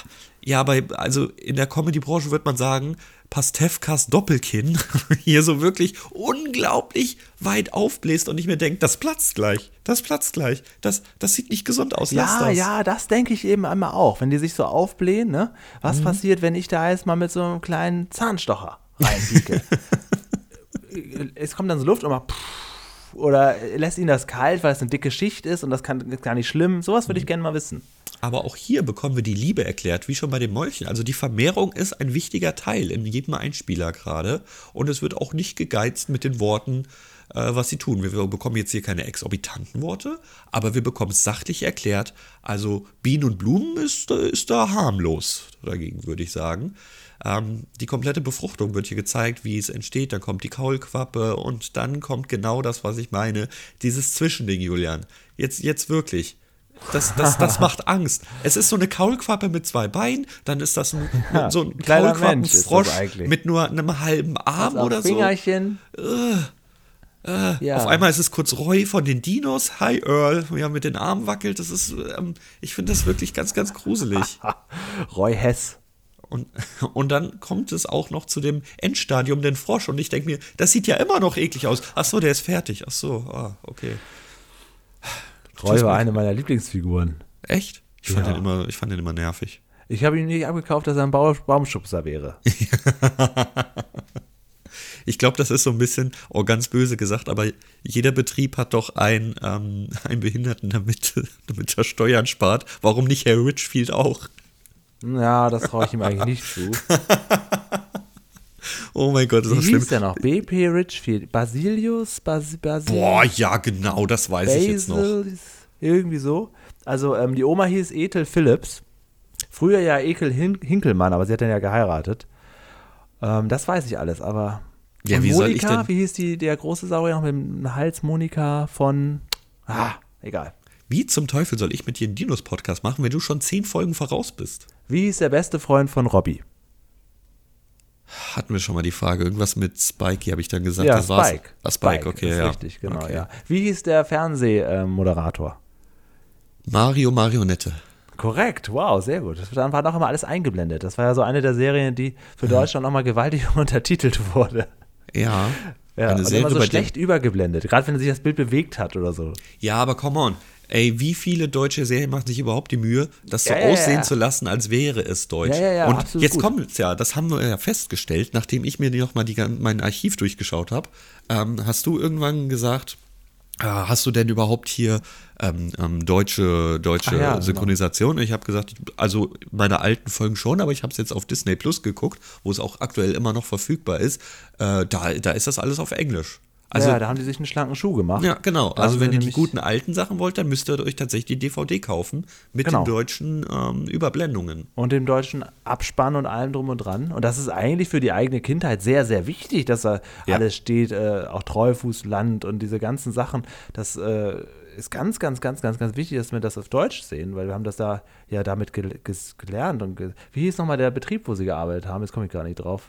ja, bei, also in der Comedy-Branche wird man sagen, Pastewkas Doppelkinn hier so wirklich unglaublich weit aufbläst und ich mir denke, das platzt gleich, das platzt gleich, das, das sieht nicht gesund aus, lass ja, das. ja, das denke ich eben einmal auch. Wenn die sich so aufblähen, ne? Was Mhm. passiert, wenn ich da jetzt mal mit so einem kleinen Zahnstocher reinpieke? es kommt dann so Luft und macht pff, oder lässt ihn das kalt, weil es eine dicke Schicht ist und das kann ist gar nicht schlimm. Sowas Mhm. würde ich gerne mal wissen. Aber auch hier bekommen wir die Liebe erklärt, wie schon bei dem Mäulchen. Also die Vermehrung ist ein wichtiger Teil in jedem Einspieler gerade. Und es wird auch nicht gegeizt mit den Worten, äh, was sie tun. Wir bekommen jetzt hier keine exorbitanten Worte, aber wir bekommen es sachlich erklärt. Also Bienen und Blumen ist, ist da harmlos dagegen, würde ich sagen. Ähm, die komplette Befruchtung wird hier gezeigt, wie es entsteht. Dann kommt die Kaulquappe und dann kommt genau das, was ich meine. Dieses Zwischending, Julian. Jetzt, jetzt wirklich. Das, das, das macht Angst. Es ist so eine Kaulquappe mit zwei Beinen, dann ist das ein, so ein Kaulquappenfrosch mit nur einem halben Arm oder so. Fingerchen. ja. Auf einmal ist es kurz Roy von den Dinos. Hi Earl, ja, mit den Armen wackelt. Das ist, ähm, ich finde das wirklich ganz, ganz gruselig. Roy Hess. Und, und dann kommt es auch noch zu dem Endstadium, den Frosch. Und ich denke mir, das sieht ja immer noch eklig aus. Ach so, der ist fertig. Ach so, ah, okay. Roy war eine meiner Lieblingsfiguren. Echt? Ich fand, Ja. den, immer, ich fand den immer nervig. Ich habe ihm nicht abgekauft, dass er ein Bau- Baumschubser wäre. Ich glaube, das ist so ein bisschen, oh, ganz böse gesagt, aber jeder Betrieb hat doch einen, ähm, einen Behinderten, damit, damit er Steuern spart. Warum nicht Herr Richfield auch? Ja, das traue ich ihm eigentlich nicht zu. Oh mein Gott, ist Wie das schlimm. hieß der noch? BP Richfield. Basilius? Bas Basil Boah, ja, genau, das weiß ich jetzt noch. Basil ist irgendwie so. Also ähm, die Oma hieß Ethel Phillips. Früher ja Ekel Hin Hinkelmann, aber sie hat dann ja geheiratet. Ähm, das weiß ich alles, aber. Ja, wie soll ich Monika, denn- wie hieß die, der große Saurier noch mit dem Hals? Monika von. Ah, egal. Wie zum Teufel soll ich mit dir einen Dinos-Podcast machen, wenn du schon zehn Folgen voraus bist? Wie hieß der beste Freund von Robbie? Hatten wir schon mal die Frage, irgendwas mit Spikey, habe ich dann gesagt. ja, das war's. Spike. Ah, Spike, okay, ist ja. Richtig, genau, okay. ja. Wie hieß der Fernsehmoderator? Mario Marionette. Korrekt, wow, sehr gut. Dann war doch immer alles eingeblendet. Das war ja so eine der Serien, die für Deutschland nochmal gewaltig untertitelt wurde. Ja. Ja, eine und Serie immer so schlecht übergeblendet, gerade wenn sich das Bild bewegt hat oder so. Ja, aber come on. Ey, wie viele deutsche Serien machen sich überhaupt die Mühe, das so Ja, aussehen ja. zu lassen, als wäre es deutsch? Und jetzt kommt es ja, das haben wir ja festgestellt, nachdem ich mir nochmal mein Archiv durchgeschaut habe. Ähm, hast du irgendwann gesagt, äh, hast du denn überhaupt hier ähm, ähm, deutsche, deutsche Ach ja, genau. Synchronisation? Und ich habe gesagt, also meine alten Folgen schon, aber ich habe es jetzt auf Disney Plus geguckt, wo es auch aktuell immer noch verfügbar ist. Äh, da, da ist das alles auf Englisch. Also, ja, da haben die sich einen schlanken Schuh gemacht. ja, genau. Da also wenn ihr die guten alten Sachen wollt, dann müsst ihr euch tatsächlich die DVD kaufen mit Genau. den deutschen ähm, Überblendungen. Und dem deutschen Abspann und allem drum und dran. Und das ist eigentlich für die eigene Kindheit sehr, sehr wichtig, dass da Ja. alles steht, äh, auch Treufußland und diese ganzen Sachen. Das äh, ist ganz, ganz, ganz, ganz, ganz wichtig, dass wir das auf Deutsch sehen, weil wir haben das da ja damit gel gelernt. Und ge wie hieß nochmal der Betrieb, wo sie gearbeitet haben? Jetzt komme ich gar nicht drauf.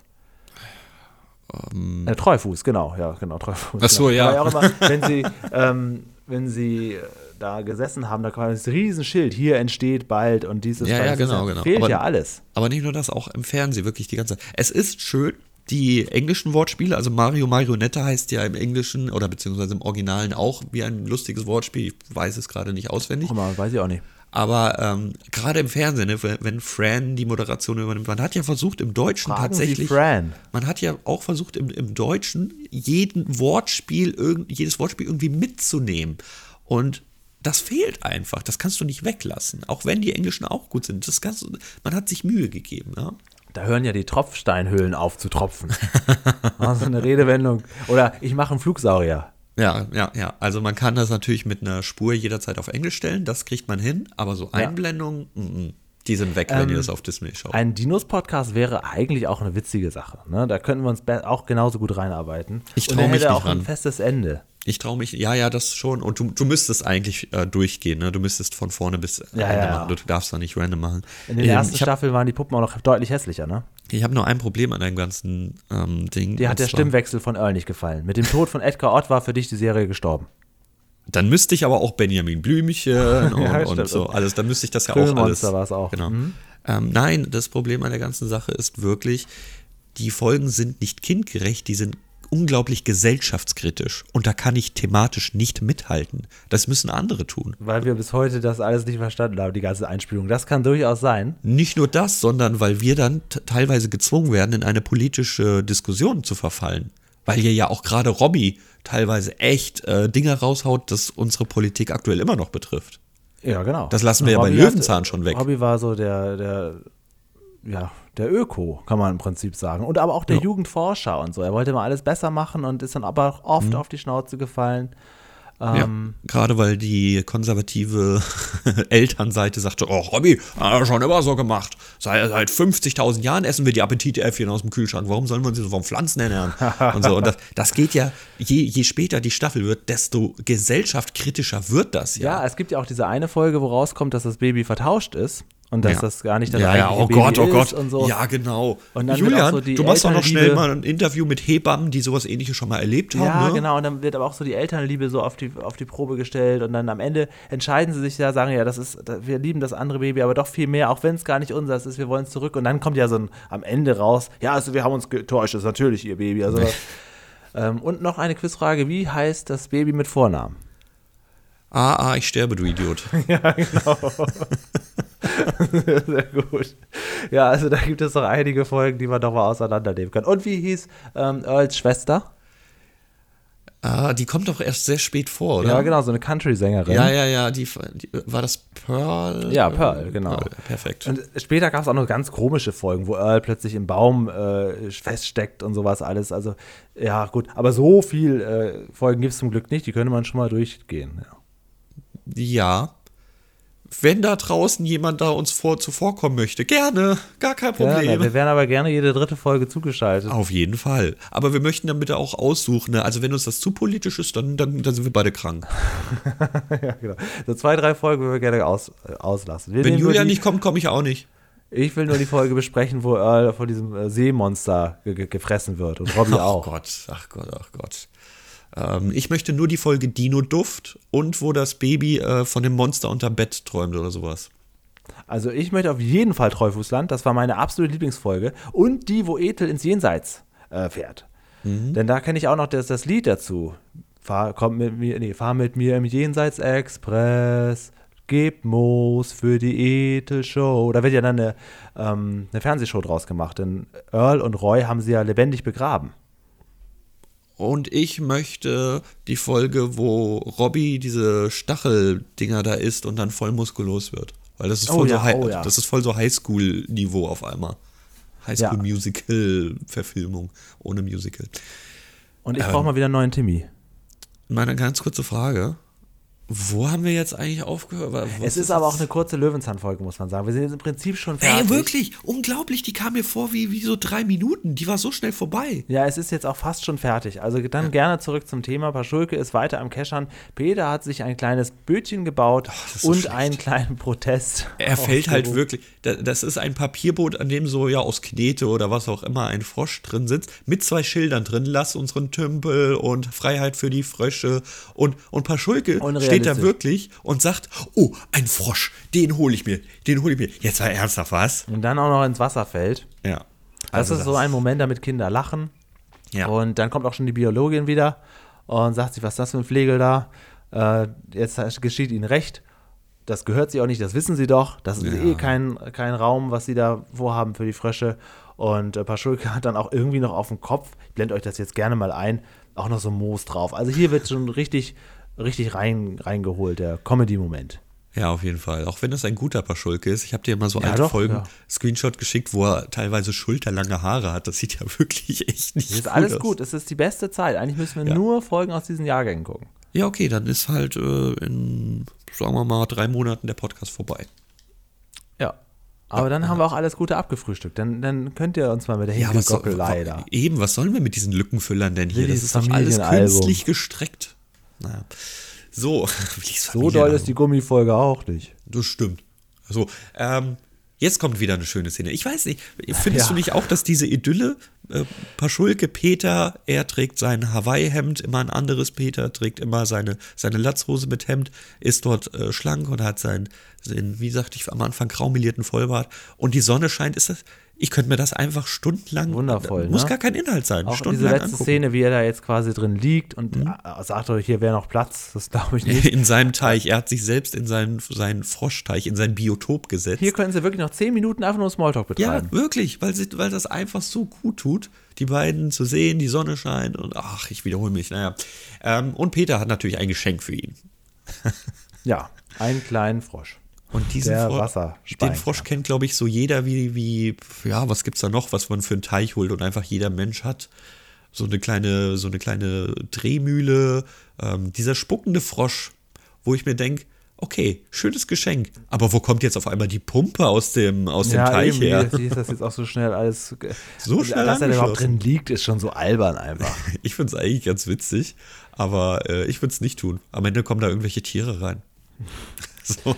Äh, Treufuß, genau, ja, genau, Treufuß. Ach so, genau. ja. Auch immer, wenn sie, ähm, wenn sie äh, da gesessen haben, da kam das Riesenschild, hier entsteht bald und dieses Ja, ja, genau, genau. Fehlt Aber- ja alles. Aber nicht nur das, auch im Fernsehen wirklich die ganze Zeit. Es ist schön, die englischen Wortspiele, also Mario Marionette heißt ja im Englischen oder beziehungsweise im Originalen auch wie ein lustiges Wortspiel. Ich weiß es gerade nicht auswendig. Guck mal, weiß ich auch nicht. Aber ähm, gerade im Fernsehen, ne, wenn- Fran die Moderation übernimmt, man hat ja versucht im Deutschen Fragen tatsächlich. Sie Fran. Man hat ja auch versucht im, im Deutschen jeden Wortspiel, irgend, jedes Wortspiel irgendwie mitzunehmen. Und das fehlt einfach. Das kannst du nicht weglassen. Auch wenn die Englischen auch gut sind. Das kannst du, man hat sich Mühe gegeben. Ja? Da hören ja die Tropfsteinhöhlen auf zu tropfen. also eine Redewendung. Oder ich mache einen Flugsaurier. Ja, ja, ja. Also man kann das natürlich mit einer Spur jederzeit auf Englisch stellen. Das kriegt man hin. Aber so Einblendungen, mm, mm, die sind weg, wenn ihr das auf Disney schaut. Ein Dinos-Podcast wäre eigentlich auch eine witzige Sache. Ne? Da könnten wir uns auch genauso gut reinarbeiten. Ich Und trau er mich nicht auch ein ran. festes Ende. Ich traue mich, ja, ja, das schon. Und du, du müsstest eigentlich äh, durchgehen, ne? Du müsstest von vorne bis Ja, Ende ja, ja. machen. Du darfst da nicht random machen. In den Ähm, ersten habe Staffeln waren die Puppen auch noch deutlich hässlicher, ne? ich hab nur ein Problem an deinem ganzen ähm, Ding. Dir hat der Stimmwechsel von Earl nicht gefallen. Mit dem Tod von Edgar Ott war für dich die Serie gestorben. Dann müsste ich aber auch Benjamin Blümchen und, Ja, und so alles. Dann müsste ich das ja auch alles. War es auch. Genau. Mhm. Ähm, nein, das Problem an der ganzen Sache ist wirklich, die Folgen sind nicht kindgerecht, die sind unglaublich gesellschaftskritisch. Und da kann ich thematisch nicht mithalten. Das müssen andere tun. Weil wir bis heute das alles nicht verstanden haben, die ganze Einspielung. Das kann durchaus sein. Nicht nur das, sondern weil wir dann teilweise gezwungen werden, in eine politische Diskussion zu verfallen. Weil hier ja auch gerade Robby teilweise echt äh, Dinge raushaut, das unsere Politik aktuell immer noch betrifft. Ja, genau. Das lassen wir ja bei Löwenzahn hat- schon weg. Hobby war so der, der, ja, der Öko, kann man im Prinzip sagen. Und aber auch der Ja. Jugendforscher und so. Er wollte mal alles besser machen und ist dann aber auch oft Mhm. auf die Schnauze gefallen. Ja, Ähm, gerade weil die konservative Elternseite sagte, oh, hat er schon immer so gemacht. Seit, seit 50.000 Jahren essen wir die Appetitäffchen aus dem Kühlschrank. Warum sollen wir uns so von Pflanzen ernähren? Und so. Und das, das geht ja, je, je später die Staffel wird, desto gesellschaftskritischer wird das ja. ja, es gibt ja auch diese eine Folge, wo rauskommt, dass das Baby vertauscht ist und dass Ja. das gar nicht das ja, ja, oh Baby Gott, oh ist Gott. und so. Ja, genau. Und dann wird Julian, so du machst doch noch schnell mal ein Interview mit Hebammen, die sowas ähnliches schon mal erlebt haben. Ja, ne? genau. Und dann wird aber auch so die Elternliebe so auf die, auf die Probe gestellt. Und dann am Ende entscheiden sie sich ja, sagen ja, das ist, da- wir lieben das andere Baby, aber doch viel mehr, auch wenn es gar nicht unseres ist, wir wollen es zurück. Und dann kommt ja so ein, am Ende raus, ja, also wir haben uns getäuscht, das ist natürlich ihr Baby. Also, ähm, und noch eine Quizfrage: Wie heißt das Baby mit Vornamen? Ah, ah, ich sterbe, du Idiot. Sehr gut. Ja, also da gibt es noch einige Folgen, die man doch mal auseinandernehmen kann. Und wie hieß ähm, Earls Schwester? ah, die kommt doch erst sehr spät vor, oder? Ja, genau, so eine Country-Sängerin. Ja, ja, ja, die, die war das Pearl? Ja, Pearl, genau. Pearl, perfekt. Und später gab es auch noch ganz komische Folgen, wo Earl plötzlich im Baum äh, feststeckt und sowas alles. Also, ja, gut. Aber so viel äh, Folgen gibt es zum Glück nicht. Die könnte man schon mal durchgehen. Ja. ja. Wenn da draußen jemand da uns vor, zuvorkommen möchte, gerne, gar kein Problem. wir wären aber gerne jede dritte Folge zugeschaltet. Auf jeden Fall. Aber wir möchten dann bitte auch aussuchen. Ne? Also wenn uns das zu politisch ist, dann, dann, dann sind wir beide krank. ja, genau. So zwei, drei Folgen würden wir gerne aus, auslassen. Wir Wenn Julian nicht kommt, komme ich auch nicht. Ich will nur die Folge besprechen, wo Earl von diesem äh, Seemonster ge ge gefressen wird. Und Robbie Ach auch. Gott, ach Gott, ach Gott. Ähm, ich möchte nur die Folge Dino Duft und wo das Baby äh, von dem Monster unterm Bett träumt oder sowas. Also ich möchte auf jeden Fall Treufußland, das war meine absolute Lieblingsfolge. Und die, wo Ethel ins Jenseits äh, fährt. Denn da kenne ich auch noch das, das Lied dazu. Fahr, kommt mit mir, nee, fahr mit mir im Jenseits-Express, gib Moos für die Ethel-Show. Da wird ja dann eine, ähm, eine Fernsehshow draus gemacht, denn Earl und Roy haben sie ja lebendig begraben. Und ich möchte die Folge, wo Robbie diese Stacheldinger da isst und dann voll muskulös wird. Weil das ist Oh voll, ja, so, Hi- oh ja. das ist voll so Highschool-Niveau auf einmal. Highschool-Musical-Verfilmung ohne Musical. Und ich Ähm. brauche mal wieder einen neuen Timmy. Meine ganz kurze Frage. Wo haben wir jetzt eigentlich aufgehört? Was Es ist aber auch eine kurze Löwenzahn-Folge, muss man sagen. Wir sind jetzt im Prinzip schon fertig. Ey, wirklich, unglaublich, die kam mir vor wie, wie so drei Minuten. Die war so schnell vorbei. Ja, es ist jetzt auch fast schon fertig. Also dann gerne zurück zum Thema. Paschulke ist weiter am Keschern. Peter hat sich ein kleines Bötchen gebaut ist so und schlecht. einen kleinen Protest. Er fällt halt wirklich. da- Das ist ein Papierboot, an dem so ja aus Knete oder was auch immer ein Frosch drin sitzt, mit zwei Schildern drin. Lass unseren Tümpel und Freiheit für die Frösche. Und, und Paschulke steht da Unrealistisch. wirklich und sagt: Oh, ein Frosch, den hole ich mir, den hole ich mir. Jetzt war ernsthaft was? Und dann auch noch ins Wasser fällt. Ja. Das Also ist so ein Moment, damit Kinder lachen. Ja. Und dann kommt auch schon die Biologin wieder und sagt sich, was ist das für ein Flegel da? Äh, jetzt geschieht ihnen recht. Das gehört sie auch nicht, das wissen sie doch. Das ist Ja. eh kein, kein Raum, was sie da vorhaben für die Frösche. Und äh, Paschulke hat dann auch irgendwie noch auf dem Kopf, ich blende euch das jetzt gerne mal ein, auch noch so Moos drauf. Also hier wird schon richtig, richtig rein, reingeholt, der Comedy-Moment. Ja, auf jeden Fall. Auch wenn das ein guter Paschulke ist. Ich habe dir mal so Ja, alte doch, Folgen ja. Screenshot geschickt, wo er teilweise schulterlange Haare hat. Das sieht ja wirklich echt nicht Es ist alles aus. gut, es ist die beste Zeit. Eigentlich müssen wir Ja. nur Folgen aus diesen Jahrgängen gucken. Ja, okay, dann ist halt äh, in, sagen wir mal, drei Monaten der Podcast vorbei. Ja. Aber dann haben wir auch alles Gute abgefrühstückt. Dann, dann könnt ihr uns mal mit der Ja, soll, Hinkelgockelei da. eben, was sollen wir mit diesen Lückenfüllern denn hier? Das ist doch alles künstlich gestreckt. Naja. So, So doll ist die Gummifolge auch nicht. Das stimmt. So, ähm, jetzt kommt wieder eine schöne Szene. Ich weiß nicht, findest Ja. du nicht auch, dass diese Idylle, äh, Paschulke, Peter, er trägt sein Hawaii-Hemd, immer ein anderes Peter, trägt immer seine, seine Latzhose mit Hemd, ist dort äh, schlank und hat seinen, seinen, wie sagte ich am Anfang, graumelierten Vollbart und die Sonne scheint, ist das, ich könnte mir das einfach stundenlang, Wundervoll, muss ne? gar kein Inhalt sein, Auch diese letzte angucken. Szene, wie er da jetzt quasi drin liegt und Mhm. äh, sagt euch, hier wäre noch Platz. Das glaube ich nicht. In seinem Teich, er hat sich selbst in seinen, seinen Froschteich, in sein Biotop gesetzt. Hier können sie wirklich noch zehn Minuten einfach nur Smalltalk betreiben. Ja, wirklich, weil, sie, weil das einfach so gut tut, die beiden zu sehen, die Sonne scheint und ach, ich wiederhole mich, naja. Ähm, und Peter hat natürlich ein Geschenk für ihn. Ja, einen kleinen Frosch. Und diesen Der Frosch, Wasser den Frosch kennt, glaube ich, so jeder wie, wie, ja, was gibt's da noch, was man für einen Teich holt und einfach jeder Mensch hat. So eine kleine, so eine kleine Drehmühle, ähm, dieser spuckende Frosch, wo ich mir denke, okay, schönes Geschenk. Aber wo kommt jetzt auf einmal die Pumpe aus dem, aus dem ja, Teich eben, her? wie, ist das jetzt auch so schnell alles. So schnell Dass er da überhaupt drin liegt, ist schon so albern einfach. Ich finde es eigentlich ganz witzig, aber äh, ich würde es nicht tun. Am Ende kommen da irgendwelche Tiere rein. so.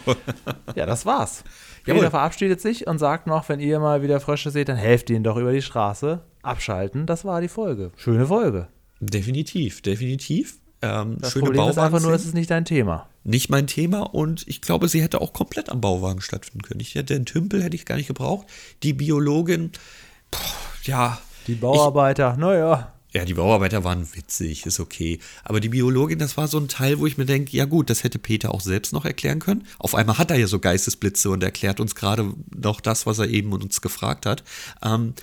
Ja, das war's. Jawohl. Peter verabschiedet sich und sagt noch, wenn ihr mal wieder Frösche seht, dann helft ihnen doch über die Straße. Abschalten, das war die Folge. Schöne Folge. Definitiv, definitiv. Ähm, Das schöne Problem ist einfach nur, es Bauwagen. ist nicht dein Thema. Nicht mein Thema und ich glaube, sie hätte auch komplett am Bauwagen stattfinden können. Ich hätte den Tümpel hätte ich gar nicht gebraucht. Die Biologin, puh, ja. Die Bauarbeiter, naja. Ja, die Bauarbeiter waren witzig, ist okay. Aber die Biologin, das war so ein Teil, wo ich mir denke, ja gut, das hätte Peter auch selbst noch erklären können. Auf einmal hat er ja so Geistesblitze und erklärt uns gerade noch das, was er eben uns gefragt hat. Ähm,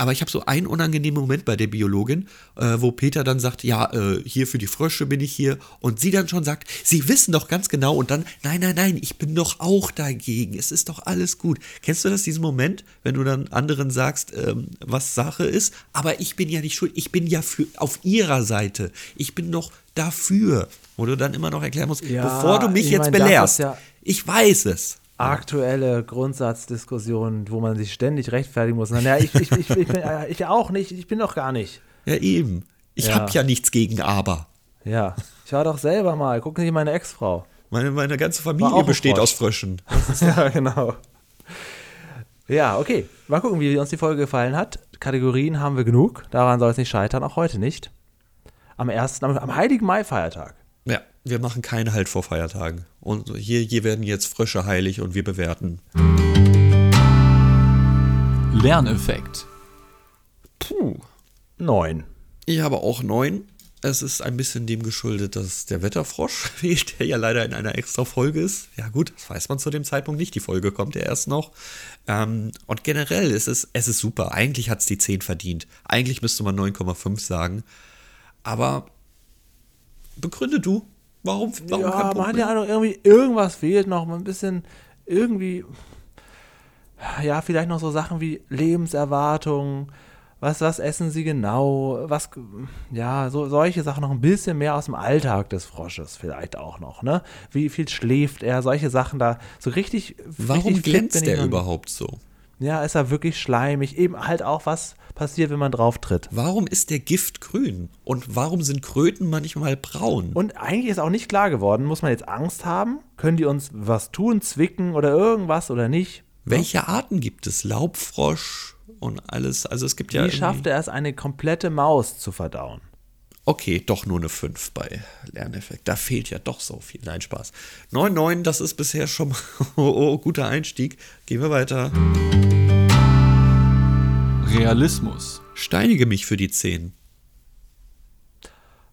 aber ich habe so einen unangenehmen Moment bei der Biologin, äh, wo Peter dann sagt, ja, äh, hier für die Frösche bin ich hier. Und sie dann schon sagt, sie wissen doch ganz genau. Und dann, nein, nein, nein, ich bin doch auch dagegen. Es ist doch alles gut. Kennst du das, diesen Moment, wenn du dann anderen sagst, ähm, was Sache ist? Aber ich bin ja nicht schuld. Ich bin ja für, auf ihrer Seite. Ich bin doch dafür. Wo du dann immer noch erklären musst, Ja, bevor du mich ich jetzt mein, das belehrst. ja- ich weiß es. Aktuelle Grundsatzdiskussionen, wo man sich ständig rechtfertigen muss. Na, ja, ich, ich, ich, ich, bin, äh, ich auch nicht, ich bin doch gar nicht. Ja, eben. Ich Ja. habe ja nichts gegen aber. Ja, ich war doch selber mal. Gucken Sie meine Ex-Frau. Meine, meine ganze Familie besteht aus Fröschen. ja, genau. Ja, okay. Mal gucken, wie uns die Folge gefallen hat. Kategorien haben wir genug. Daran soll es nicht scheitern, auch heute nicht. Am ersten, am, am heiligen Mai-Feiertag. Wir machen keinen Halt vor Feiertagen. Und hier, hier werden jetzt Frösche heilig und wir bewerten. Lerneffekt. Puh. Neun. Ich habe auch neun. Es ist ein bisschen dem geschuldet, dass der Wetterfrosch fehlt, der ja leider in einer extra Folge ist. Ja gut, das weiß man zu dem Zeitpunkt nicht. Die Folge kommt ja erst noch. Ähm, und generell ist es, es ist super. Eigentlich hat es die 10 verdient. Eigentlich müsste man 9,5 sagen. Aber begründe du, warum, warum ja, kein man Punkt hat ja noch irgendwie, irgendwas fehlt noch, ein bisschen, irgendwie, ja, vielleicht noch so Sachen wie Lebenserwartung, Was, was essen sie genau? Was, ja, so solche Sachen noch ein bisschen mehr aus dem Alltag des Frosches vielleicht auch noch, ne? Wie viel schläft er? Solche Sachen da so richtig. Warum richtig fit glänzt noch nicht. überhaupt so? Ja, ist er wirklich schleimig. Eben halt auch, was passiert, wenn man drauf tritt. Warum ist der Gift grün? Und warum sind Kröten manchmal braun? Und eigentlich ist auch nicht klar geworden, muss man jetzt Angst haben? Können die uns was tun, zwicken oder irgendwas oder nicht? Welche Arten gibt es? Laubfrosch und alles. Also es gibt ja. Wie schafft er es, eine komplette Maus zu verdauen? Okay, doch nur eine 5 bei Lerneffekt. Da fehlt ja doch so viel. Nein, Spaß. 9, 9, das ist bisher schon mal oh, oh, guter Einstieg. Gehen wir weiter. Realismus. Steinige mich für die 10.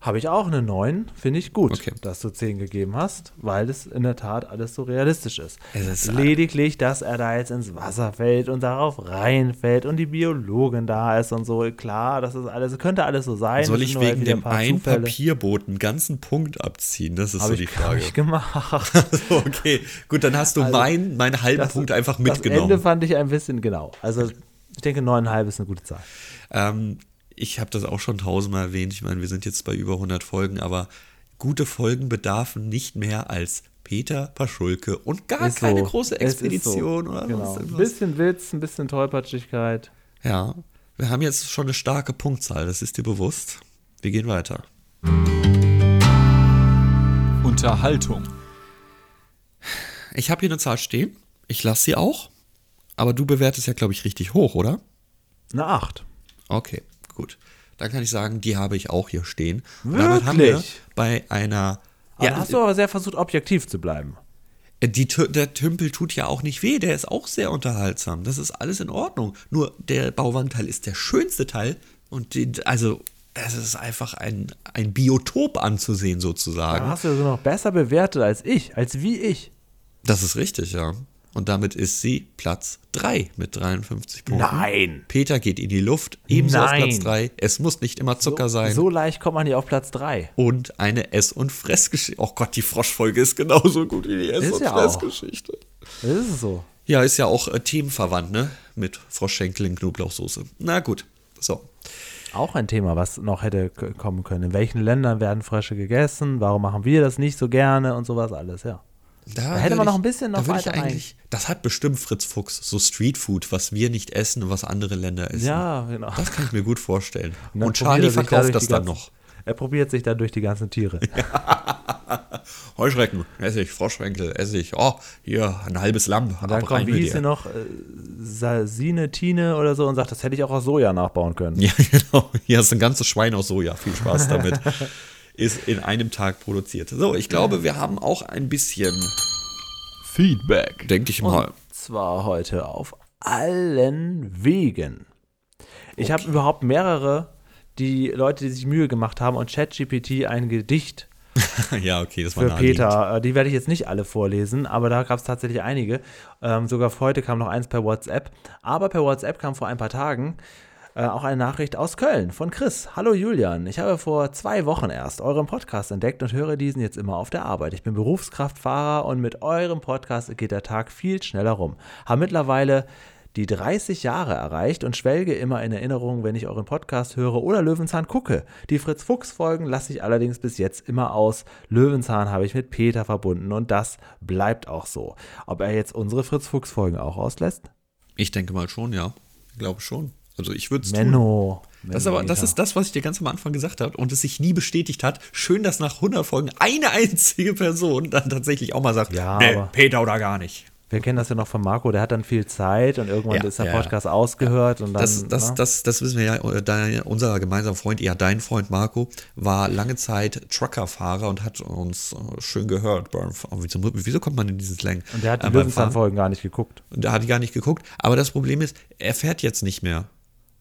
Habe ich auch eine 9, finde ich gut, Okay. dass du 10 gegeben hast, weil es in der Tat alles so realistisch ist. Ist- Lediglich, dass er da jetzt ins Wasser fällt und darauf reinfällt und die Biologin da ist und so, klar, das ist alles, könnte alles so sein. Soll ich halt wegen dem ein einen Zufälle. Papierboot einen ganzen Punkt abziehen? Das ist Habe so ich, die hab Frage. ich gemacht. okay, gut, dann hast du meinen, meinen halben Das- Punkt einfach Das Ende mitgenommen. fand ich ein bisschen genau. Also ich denke, 9,5 ist eine gute Zahl. Ähm, ich habe das auch schon tausendmal erwähnt. Ich meine, wir sind jetzt bei über 100 Folgen, aber gute Folgen bedarfen nicht mehr als Peter Paschulke und gar Ist keine so. große Expedition so. oder genau. Ein bisschen Witz, ein bisschen Tollpatschigkeit. Ja, wir haben jetzt schon eine starke Punktzahl, das ist dir bewusst. Wir gehen weiter. Unterhaltung. Ich habe hier eine Zahl stehen. Ich lasse sie auch. Aber du bewertest ja, glaube ich, richtig hoch, oder? Eine 8. Okay. Dann kann ich sagen, die habe ich auch hier stehen. Und damit haben wir Wirklich? bei einer. Aber Ja, hast du aber sehr versucht, objektiv zu bleiben. die, Tü- der Tümpel tut ja auch nicht weh, der ist auch sehr unterhaltsam. Das ist alles in Ordnung. Nur der Bauwagenteil ist der schönste Teil. Und die, also, es ist einfach ein, ein Biotop anzusehen, Da sozusagen. hast du so noch besser bewertet als ich, als wie ich. Das ist richtig, ja. Und damit ist sie Platz 3 mit 53 Punkten. Nein. Peter geht in die Luft, ebenso auf Nein. Platz 3. Es muss nicht immer Zucker sein. So leicht kommt man nicht auf Platz 3. Und eine Ess- und Fressgeschichte. Oh Gott, die Froschfolge ist genauso gut wie die Ess- Ist und ja auch. Fressgeschichte. Das ist so. Ja, ist ja auch äh, themenverwandt, ne? Mit Froschschenkel in Knoblauchsoße. Na gut. So. Auch ein Thema, was noch hätte kommen können. In welchen Ländern werden Frösche gegessen? Warum machen wir das nicht so gerne und sowas alles, ja. Da, hätte man noch ein bisschen noch da würd ich weiter rein. eigentlich, Das hat bestimmt Fritz Fuchs, so Streetfood, was wir nicht essen und was andere Länder essen. Ja, genau. Das kann ich mir gut vorstellen. Und Und, Charlie er verkauft das dann ganzen- noch. Er probiert sich dann durch die ganzen Tiere. Heuschrecken, Essig, Froschschenkel, Essig. Oh, hier, ein halbes Lamm. Und dann kommt, wie hieß sie noch, äh, Sasine, Tine oder so und sagt, das hätte ich auch aus Soja nachbauen können. Ja, genau. Hier hast du ein ganzes Schwein aus Soja. Viel Spaß damit. Ist in einem Tag produziert. So, ich glaube, wir haben auch ein bisschen, Feedback. denke ich mal. Und zwar heute auf allen Wegen. Ich habe überhaupt mehrere, die Leute, die sich Mühe gemacht haben und ChatGPT ein Gedicht ja, okay, das war für. Peter. Äh, Die werde ich jetzt nicht alle vorlesen, aber da gab es tatsächlich einige. Ähm, sogar heute kam noch eins per WhatsApp. Aber per WhatsApp kam vor ein paar Tagen äh, auch eine Nachricht aus Köln von Chris. Hallo Julian, ich habe vor zwei Wochen erst euren Podcast entdeckt und höre diesen jetzt immer auf der Arbeit. Ich bin Berufskraftfahrer und mit eurem Podcast geht der Tag viel schneller rum. Habe mittlerweile die 30 Jahre erreicht und schwelge immer in Erinnerung, wenn ich euren Podcast höre oder Löwenzahn gucke. Die Fritz Fuchs Folgen lasse ich allerdings bis jetzt immer aus. Löwenzahn habe ich mit Peter verbunden und das bleibt auch so. Ob er jetzt unsere Fritz Fuchs Folgen auch auslässt? Ich denke mal schon, ja. Ich glaube schon. Also ich würde es tun. Menno. Das ist aber, das ist das, was ich dir ganz am Anfang gesagt habe und es sich nie bestätigt hat. Schön, dass nach 100 Folgen eine einzige Person dann tatsächlich auch mal sagt, Ja, nee, aber- Peter oder gar nicht. Wir kennen das ja noch von Marco, der hat dann viel Zeit und irgendwann Ja, ist der ja, ja. Podcast ausgehört und dann. Das, das, ne? das, das wissen wir ja, äh, dein, unser gemeinsamer Freund, ja, dein Freund Marco, war lange Zeit Truckerfahrer und hat uns äh, schön gehört. Wieso, wieso kommt man in diesen Slang? und der hat die Äh. Löwenzahn-Folgen gar nicht geguckt. Und Da hat die gar nicht geguckt. Aber das Problem ist, er fährt jetzt nicht mehr.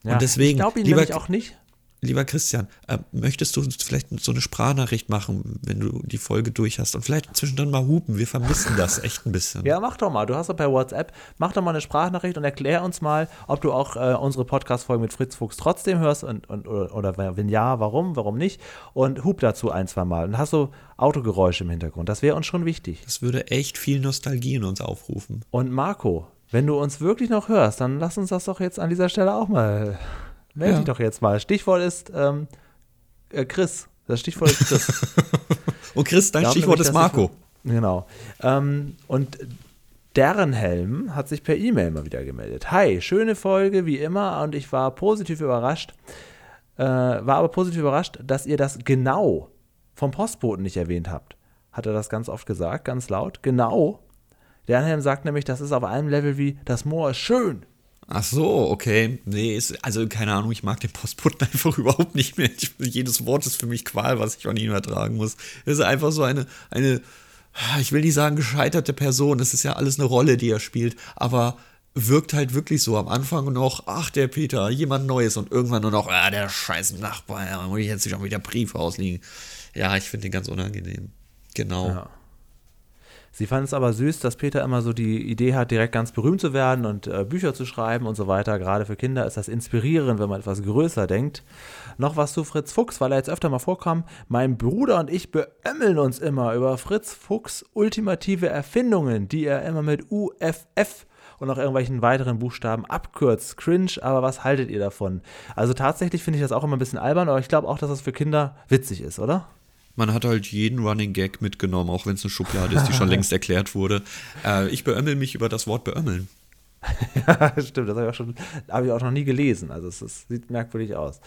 Ja, und deswegen, ich glaube ihn lieber, auch nicht. lieber Christian, äh, möchtest du uns vielleicht so eine Sprachnachricht machen, wenn du die Folge durch hast? Und vielleicht zwischendrin mal hupen. Wir vermissen das echt ein bisschen. Ja, mach doch mal. Du hast doch per WhatsApp, mach doch mal eine Sprachnachricht und erklär uns mal, ob du auch äh, unsere Podcast-Folgen mit Fritz Fuchs trotzdem hörst und, und oder, oder wenn ja, warum, warum nicht? Und hub dazu ein, zwei Mal. Und hast du Autogeräusche im Hintergrund. Das wäre uns schon wichtig. Das würde echt viel Nostalgie in uns aufrufen. Und Marco, wenn du uns wirklich noch hörst, dann lass uns das doch jetzt an dieser Stelle auch mal Melde Ja. dich doch jetzt mal. Stichwort ist ähm, äh, Chris. Das Stichwort ist Chris. Und Chris, dein Stichwort nämlich, ist dass ich- Marco. Genau. Ähm, und deren Helm hat sich per E-Mail mal wieder gemeldet. Hi, schöne Folge wie immer und ich war positiv überrascht, äh, war aber positiv überrascht, dass ihr das genau vom Postboten nicht erwähnt habt. Hat er das ganz oft gesagt, ganz laut? Genau. Deren Helm sagt nämlich, das ist auf einem Level wie das Moor ist schön. Ach so, okay. Nee, ist, also keine Ahnung, ich mag den Postboten einfach überhaupt nicht mehr. Ich, jedes Wort ist für mich Qual, was ich von ihm ertragen muss. Das ist einfach so eine, eine, ich will nicht sagen gescheiterte Person, das ist ja alles eine Rolle, die er spielt, aber wirkt halt wirklich so am Anfang noch, ach der Peter, jemand Neues und irgendwann nur noch, ah, der scheiß Nachbar, ja, muss ich jetzt schon wieder Briefe ausliegen. Ja, ich finde den ganz unangenehm. Genau. Ja. Sie fand es aber süß, dass Peter immer so die Idee hat, direkt ganz berühmt zu werden und äh, Bücher zu schreiben und so weiter. Gerade für Kinder ist das inspirierend, wenn man etwas größer denkt. Noch was zu Fritz Fuchs, weil er jetzt öfter mal vorkam. Mein Bruder und ich beömmeln uns immer über Fritz Fuchs ultimative Erfindungen, die er immer mit UFF und noch irgendwelchen weiteren Buchstaben abkürzt. Cringe, aber was haltet ihr davon? Also tatsächlich finde ich das auch immer ein bisschen albern, aber ich glaube auch, dass das für Kinder witzig ist, oder? Man hat halt jeden Running Gag mitgenommen, auch wenn es eine Schublade ist, die schon längst erklärt wurde. Äh, ich beömmel mich über das Wort beömmeln. Stimmt, das habe ich, auch schon- habe ich auch noch nie gelesen. Also es, ist, sieht merkwürdig aus.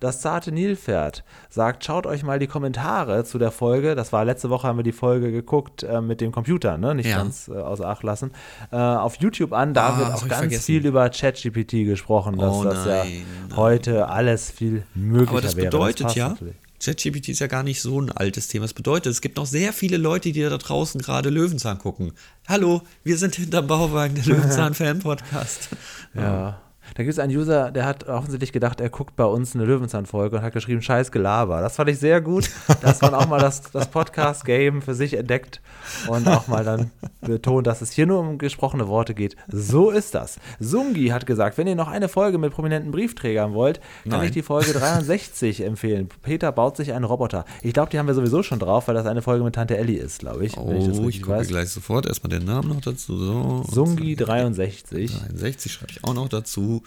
Das zarte Nilpferd sagt, schaut euch mal die Kommentare zu der Folge. Das war letzte Woche, haben wir die Folge geguckt äh, mit dem Computer, ne? nicht Ja. ganz äh, außer Acht lassen. Äh, auf YouTube an, da Ah, wird das auch hab ganz vergessen. viel über ChatGPT gesprochen, dass Oh das ja nein, nein. heute alles viel möglicher Aber das wäre. bedeutet passt ja, natürlich. ChatGPT ist ja gar nicht so ein altes Thema. Das bedeutet, es gibt noch sehr viele Leute, die da draußen gerade Löwenzahn gucken. Hallo, wir sind hinterm Bauwagen, der Löwenzahn-Fan-Podcast. Ja. Da gibt es einen User, der hat offensichtlich gedacht, er guckt bei uns eine Löwenzahn-Folge und hat geschrieben, scheiß Gelaber. Das fand ich sehr gut, dass man auch mal das, das Podcast-Game für sich entdeckt und auch mal dann betont, dass es hier nur um gesprochene Worte geht. So ist das. Sungi hat gesagt, wenn ihr noch eine Folge mit prominenten Briefträgern wollt, kann Nein. ich die Folge 63 empfehlen. Peter baut sich einen Roboter. Ich glaube, die haben wir sowieso schon drauf, weil das eine Folge mit Tante Ellie ist, glaube ich. wenn ich das Oh, ich richtig gucke weiß. gleich sofort erstmal den Namen noch dazu. So. Sungi 63. 63 schreibe ich auch noch dazu.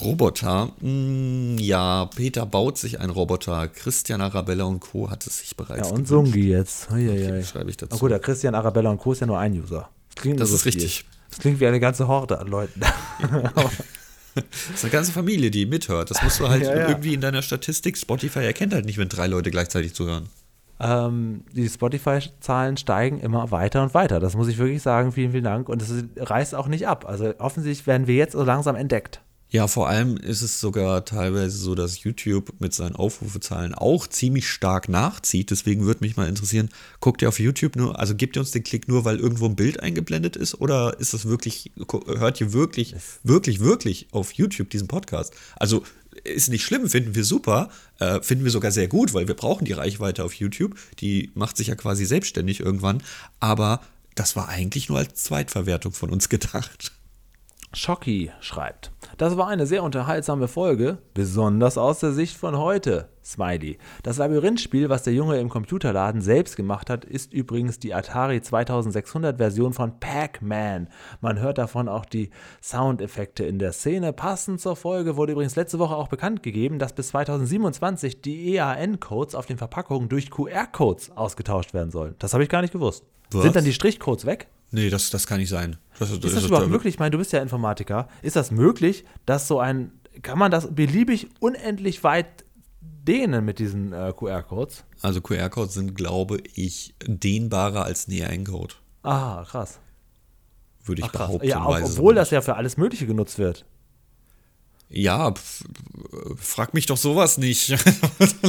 Roboter. Hm, ja, Peter baut sich einen Roboter. Christian Arabella und Co. hat es sich Ja, bereits und gewünscht. Sungi jetzt. Okay, schreibe ich dazu. Na gut, der Christian Arabella und Co. ist ja nur ein User. Das, klingt Das ist viel. richtig. Das klingt wie eine ganze Horde an Leuten. Das ist eine ganze Familie, die mithört. Das musst du halt Ja, ja. irgendwie in deiner Statistik. Spotify erkennt halt nicht, wenn drei Leute gleichzeitig zuhören. Ähm, die Spotify-Zahlen steigen immer weiter und weiter. Das muss ich wirklich sagen. Vielen, vielen Dank. Und es reißt auch nicht ab. Also offensichtlich werden wir jetzt so langsam entdeckt. Ja, vor allem ist es sogar teilweise so, dass YouTube mit seinen Aufrufezahlen auch ziemlich stark nachzieht. Deswegen würde mich mal interessieren, guckt ihr auf YouTube nur, also gebt ihr uns den Klick nur, weil irgendwo ein Bild eingeblendet ist? Oder ist das wirklich, hört ihr wirklich, wirklich, wirklich auf YouTube diesen Podcast? Also ist nicht schlimm, finden wir super, äh, finden wir sogar sehr gut, weil wir brauchen die Reichweite auf YouTube. Die macht sich ja quasi selbstständig irgendwann. Aber das war eigentlich nur als Zweitverwertung von uns gedacht. Schocki schreibt, das war eine sehr unterhaltsame Folge, besonders aus der Sicht von heute. Smiley. Das Labyrinthspiel, was der Junge im Computerladen selbst gemacht hat, ist übrigens die Atari 2600 Version von Pac-Man. Man hört davon auch die Soundeffekte in der Szene. Passend zur Folge wurde übrigens letzte Woche auch bekannt gegeben, dass bis 2027 die EAN-Codes auf den Verpackungen durch QR-Codes ausgetauscht werden sollen. Das habe ich gar nicht gewusst. Was? Sind dann die Strichcodes weg? Nee, das, das kann nicht sein. Das, Ist das überhaupt möglich? Ich meine, du bist ja Informatiker. Ist das möglich, dass so ein, kann man das beliebig unendlich weit dehnen mit diesen äh, QR-Codes? Also QR-Codes sind, glaube ich, dehnbarer als NEA-Encode. Ah, krass. Würde ich Ach, krass. behaupten. Ja, auch, obwohl das ja für alles Mögliche genutzt wird. Ja, frag mich doch sowas nicht.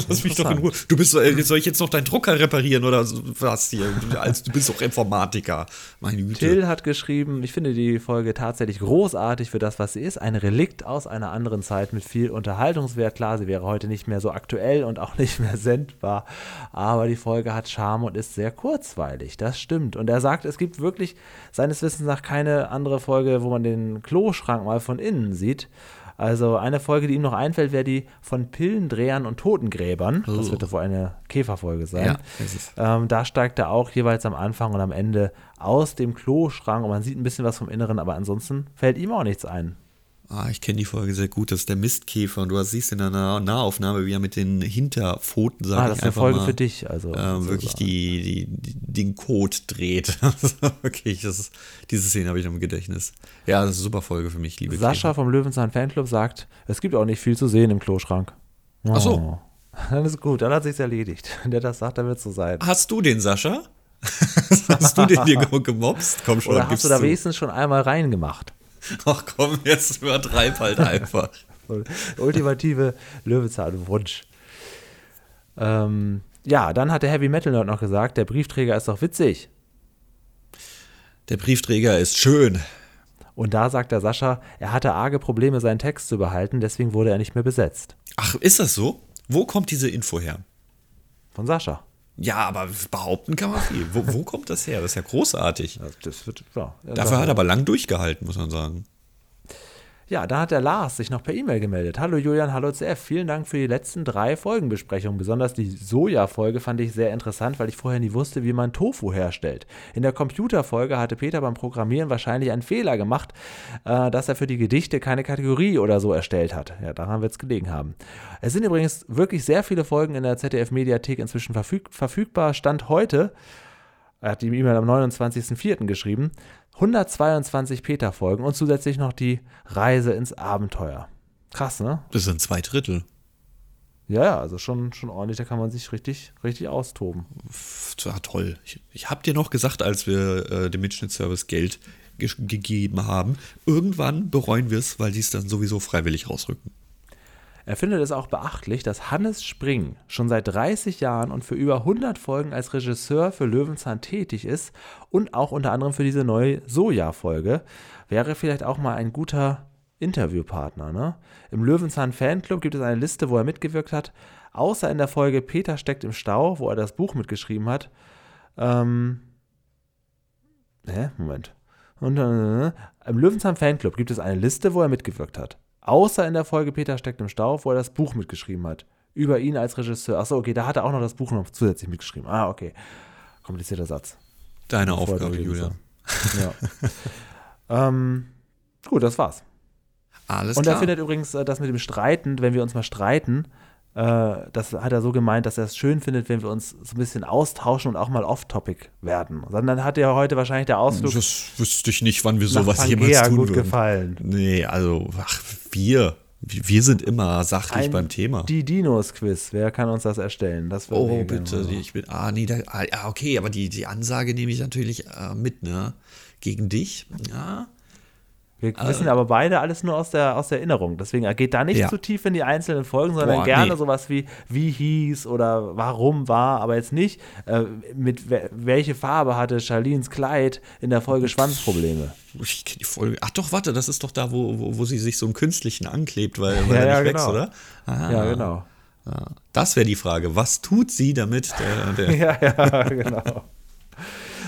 Lass mich doch in. Ruhe. Du bist, äh, soll ich jetzt noch deinen Drucker reparieren oder was hier? Du bist doch Informatiker. Meine Güte. Till hat geschrieben, ich finde die Folge tatsächlich großartig für das, was sie ist. Ein Relikt aus einer anderen Zeit mit viel Unterhaltungswert. Klar, sie wäre heute nicht mehr so aktuell und auch nicht mehr sendbar. Aber die Folge hat Charme und ist sehr kurzweilig. Das stimmt. Und er sagt, es gibt wirklich seines Wissens nach keine andere Folge, wo man den Kloschrank mal von innen sieht. Also eine Folge, die ihm noch einfällt, wäre die von Pillendrehern und Totengräbern. Das Oh. wird doch wohl eine Käferfolge sein. Ja. Ähm, da steigt er auch jeweils am Anfang und am Ende aus dem Kloschrank und man sieht ein bisschen was vom Inneren, aber ansonsten fällt ihm auch nichts ein. Ah, ich kenne die Folge sehr gut. Das ist der Mistkäfer und du siehst in einer Nahaufnahme, wie er mit den Hinterpfoten, sag Ah, ich das ist eine Folge mal, für dich. Also, ähm, wirklich die, die, die, den Code dreht. wirklich, das ist, diese Szene habe ich noch im Gedächtnis. Ja, das ist eine super Folge für mich, liebe Sascha vom Löwenzahn Fanclub sagt, es gibt auch nicht viel zu sehen im Kloschrank. Oh. Ach so. Dann ist gut, dann hat sich's erledigt. Der das sagt, dann wird so sein. Hast du den, Sascha? hast du den dir ge- gemobst? Komm schon, Oder hast du da zu. wenigstens schon einmal reingemacht? Ach komm, jetzt übertreib halt einfach. Ultimative Löwenzahn-Wunsch. Ähm, ja, dann hat der Heavy Metal Nerd noch gesagt, der Briefträger ist doch witzig. Der Briefträger ist schön. Und da sagt der Sascha, er hatte arge Probleme, seinen Text zu behalten, deswegen wurde er nicht mehr besetzt. Ach, ist das so? Wo kommt diese Info her? Von Sascha. Ja, aber behaupten kann man viel. Wo, wo kommt das her? Das ist ja großartig. Das wird, ja, Dafür hat er aber lang durchgehalten, muss man sagen. Ja, da hat der Lars sich noch per E-Mail gemeldet. Hallo Julian, hallo CF. Vielen Dank für die letzten drei Folgenbesprechungen. Besonders die Soja-Folge fand ich sehr interessant, weil ich vorher nie wusste, wie man Tofu herstellt. In der Computerfolge hatte Peter beim Programmieren wahrscheinlich einen Fehler gemacht, äh, dass er für die Gedichte keine Kategorie oder so erstellt hat. Ja, daran wird es gelegen haben. Es sind übrigens wirklich sehr viele Folgen in der ZDF-Mediathek inzwischen verfüg verfügbar. Stand heute, er hat die E-Mail am 29.04. geschrieben, 122 Peter-Folgen und zusätzlich noch die Reise ins Abenteuer. Krass, ne? Das sind zwei Drittel. Ja, ja, also schon, schon ordentlich, da kann man sich richtig, richtig austoben. War toll. Ich, ich habe dir noch gesagt, als wir äh, dem Mitschnittservice Geld ge gegeben haben, irgendwann bereuen wir es, weil die es dann sowieso freiwillig rausrücken. Er findet es auch beachtlich, dass Hannes Spring schon seit 30 Jahren und für über 100 Folgen als Regisseur für Löwenzahn tätig ist und auch unter anderem für diese neue Soja-Folge. Wäre vielleicht auch mal ein guter Interviewpartner. Ne? Im Löwenzahn Fanclub gibt es eine Liste, wo er mitgewirkt hat, außer in der Folge Peter steckt im Stau, wo er das Buch mitgeschrieben hat. Ähm, hä? Moment. Und, äh, Im Löwenzahn Fanclub gibt es eine Liste, wo er mitgewirkt hat. Außer in der Folge Peter steckt im Stau, wo er das Buch mitgeschrieben hat. Über ihn als Regisseur. Achso, okay, da hat er auch noch das Buch noch zusätzlich mitgeschrieben. Ah, okay. Komplizierter Satz. Deine Aufgabe, Julia. Ja. ähm, gut, das war's. Alles Und klar. er findet übrigens äh, das mit dem Streiten, wenn wir uns mal streiten, das hat er so gemeint, dass er es schön findet, wenn wir uns so ein bisschen austauschen und auch mal off-topic werden. Sondern hat ja heute wahrscheinlich der Ausflug das wüsste ich nicht, wann wir sowas jemals tun gut würden. gefallen. Nee, also, ach, wir. Wir sind immer sachlich Ein beim Thema. Die Dinos-Quiz, wer kann uns das erstellen? Das Oh, gerne bitte. Ich bin, ah, nee, da, ah, okay, aber die, die Ansage nehme ich natürlich äh, mit, ne? Gegen dich, ja. Wir wissen aber beide alles nur aus der, aus der Erinnerung. Deswegen er geht da nicht Ja. zu tief in die einzelnen Folgen, sondern Boah, gerne nee. sowas wie wie hieß oder warum war, aber jetzt nicht äh, mit we welche Farbe hatte Charlines Kleid in der Folge Schwanzprobleme. Ich kenne die Folge. Ach doch, warte, das ist doch da, wo, wo, wo sie sich so einen künstlichen anklebt, weil, weil Ja, er ja, nicht wächst, genau. oder? Ah, Ja, genau. ja. Das wäre die Frage. Was tut sie, damit der, der Ja, ja, genau.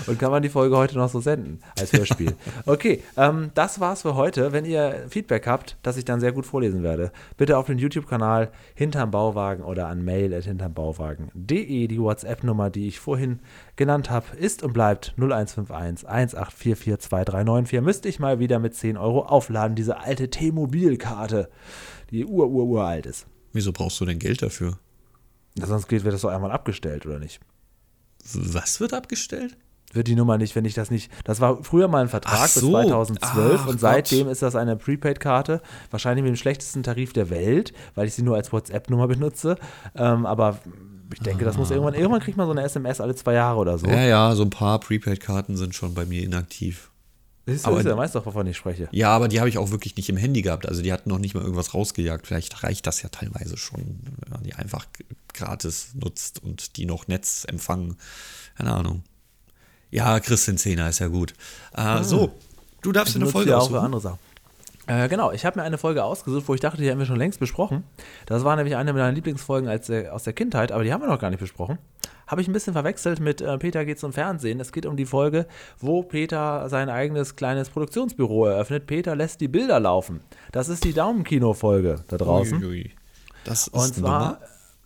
Und kann man die Folge heute noch so senden als Hörspiel? Okay, ähm, das war's für heute. Wenn ihr Feedback habt, das ich dann sehr gut vorlesen werde, bitte auf den YouTube-Kanal Hinterm Bauwagen oder an mail.hintermbauwagen.de. Die WhatsApp-Nummer, die ich vorhin genannt habe, ist und bleibt 0151 1844 2394. Müsste ich mal wieder mit 10 Euro aufladen, diese alte T-Mobil-Karte, die ur, ur, uralt ist. Wieso brauchst du denn Geld dafür? Sonst wird das doch einmal abgestellt, oder nicht? Was wird abgestellt? Wird die Nummer nicht, wenn ich das nicht. Das war früher mal ein Vertrag Ach bis so. 2012 Ach und Gott. seitdem ist das eine Prepaid-Karte. Wahrscheinlich mit dem schlechtesten Tarif der Welt, weil ich sie nur als WhatsApp-Nummer benutze. Ähm, aber ich denke, das muss irgendwann. Irgendwann kriegt man so eine SMS alle zwei Jahre oder so. Ja, ja, so ein paar Prepaid-Karten sind schon bei mir inaktiv. Siehst du, aber- ja meist doch, wovon ich spreche. Ja, aber die habe ich auch wirklich nicht im Handy gehabt. Also die hatten noch nicht mal irgendwas rausgejagt. Vielleicht reicht das ja teilweise schon, wenn man die einfach gratis nutzt und die noch Netz empfangen. Keine Ahnung. Ja, Christian Zehner ist ja gut. Äh, So, du darfst dir eine Folge die auch für andere Sachen. Äh, genau, ich habe mir eine Folge ausgesucht, wo ich dachte, die haben wir schon längst besprochen. Das war nämlich eine meiner Lieblingsfolgen als, äh, aus der Kindheit, aber die haben wir noch gar nicht besprochen. Habe ich ein bisschen verwechselt mit äh, Peter geht zum Fernsehen. Es geht um die Folge, wo Peter sein eigenes kleines Produktionsbüro eröffnet. Peter lässt die Bilder laufen. Das ist die Daumenkino-Folge da draußen. Uiuiui. Das ist Und zwar, Nummer.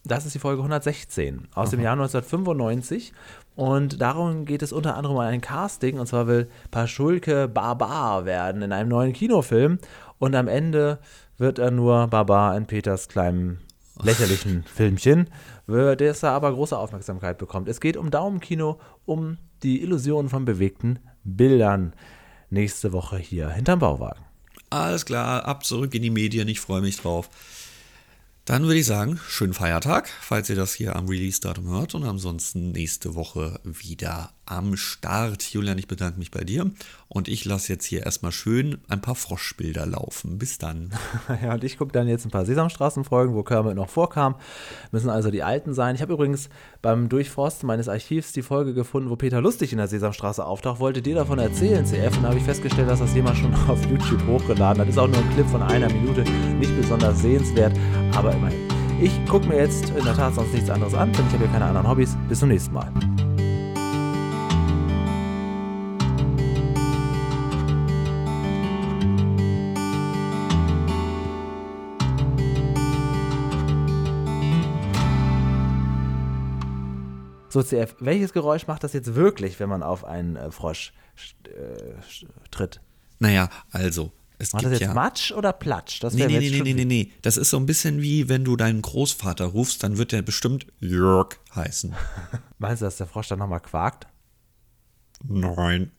das ist die Folge 116 aus dem Jahr 1995. Und darum geht es unter anderem um ein Casting. Und zwar will Paschulke Barbar werden in einem neuen Kinofilm. Und am Ende wird er nur Barbar in Peters kleinem lächerlichen Filmchen, das er aber große Aufmerksamkeit bekommt. Es geht um Daumenkino, um die Illusion von bewegten Bildern. Nächste Woche hier hinterm Bauwagen. Alles klar, ab zurück in die Medien, ich freue mich drauf. Dann würde ich sagen, schönen Feiertag, falls ihr das hier am Release-Datum hört und ansonsten nächste Woche wieder am Start. Julian, ich bedanke mich bei dir und ich lasse jetzt hier erstmal schön ein paar Froschbilder laufen. Bis dann. ja, und ich gucke dann jetzt ein paar Sesamstraßenfolgen, wo Kermit noch vorkam. Müssen also die alten sein. Ich habe übrigens beim Durchforsten meines Archivs die Folge gefunden, wo Peter Lustig in der Sesamstraße auftaucht. Wollte dir davon erzählen, CF, und da habe ich festgestellt, dass das jemand schon auf YouTube hochgeladen hat. Ist auch nur ein Clip von einer Minute, nicht besonders sehenswert, aber immerhin. Ich gucke mir jetzt in der Tat sonst nichts anderes an, denn ich habe hier keine anderen Hobbys. Bis zum nächsten Mal. So, CF, welches Geräusch macht das jetzt wirklich, wenn man auf einen äh, Frosch äh, tritt? Naja, also. Es gibt das jetzt ja, Matsch oder Platsch? Das Nee, nee, nee, nee, nee, nee. Das ist so ein bisschen wie wenn du deinen Großvater rufst, dann wird der bestimmt Jörg heißen. Meinst du, dass der Frosch dann nochmal quakt? Nein.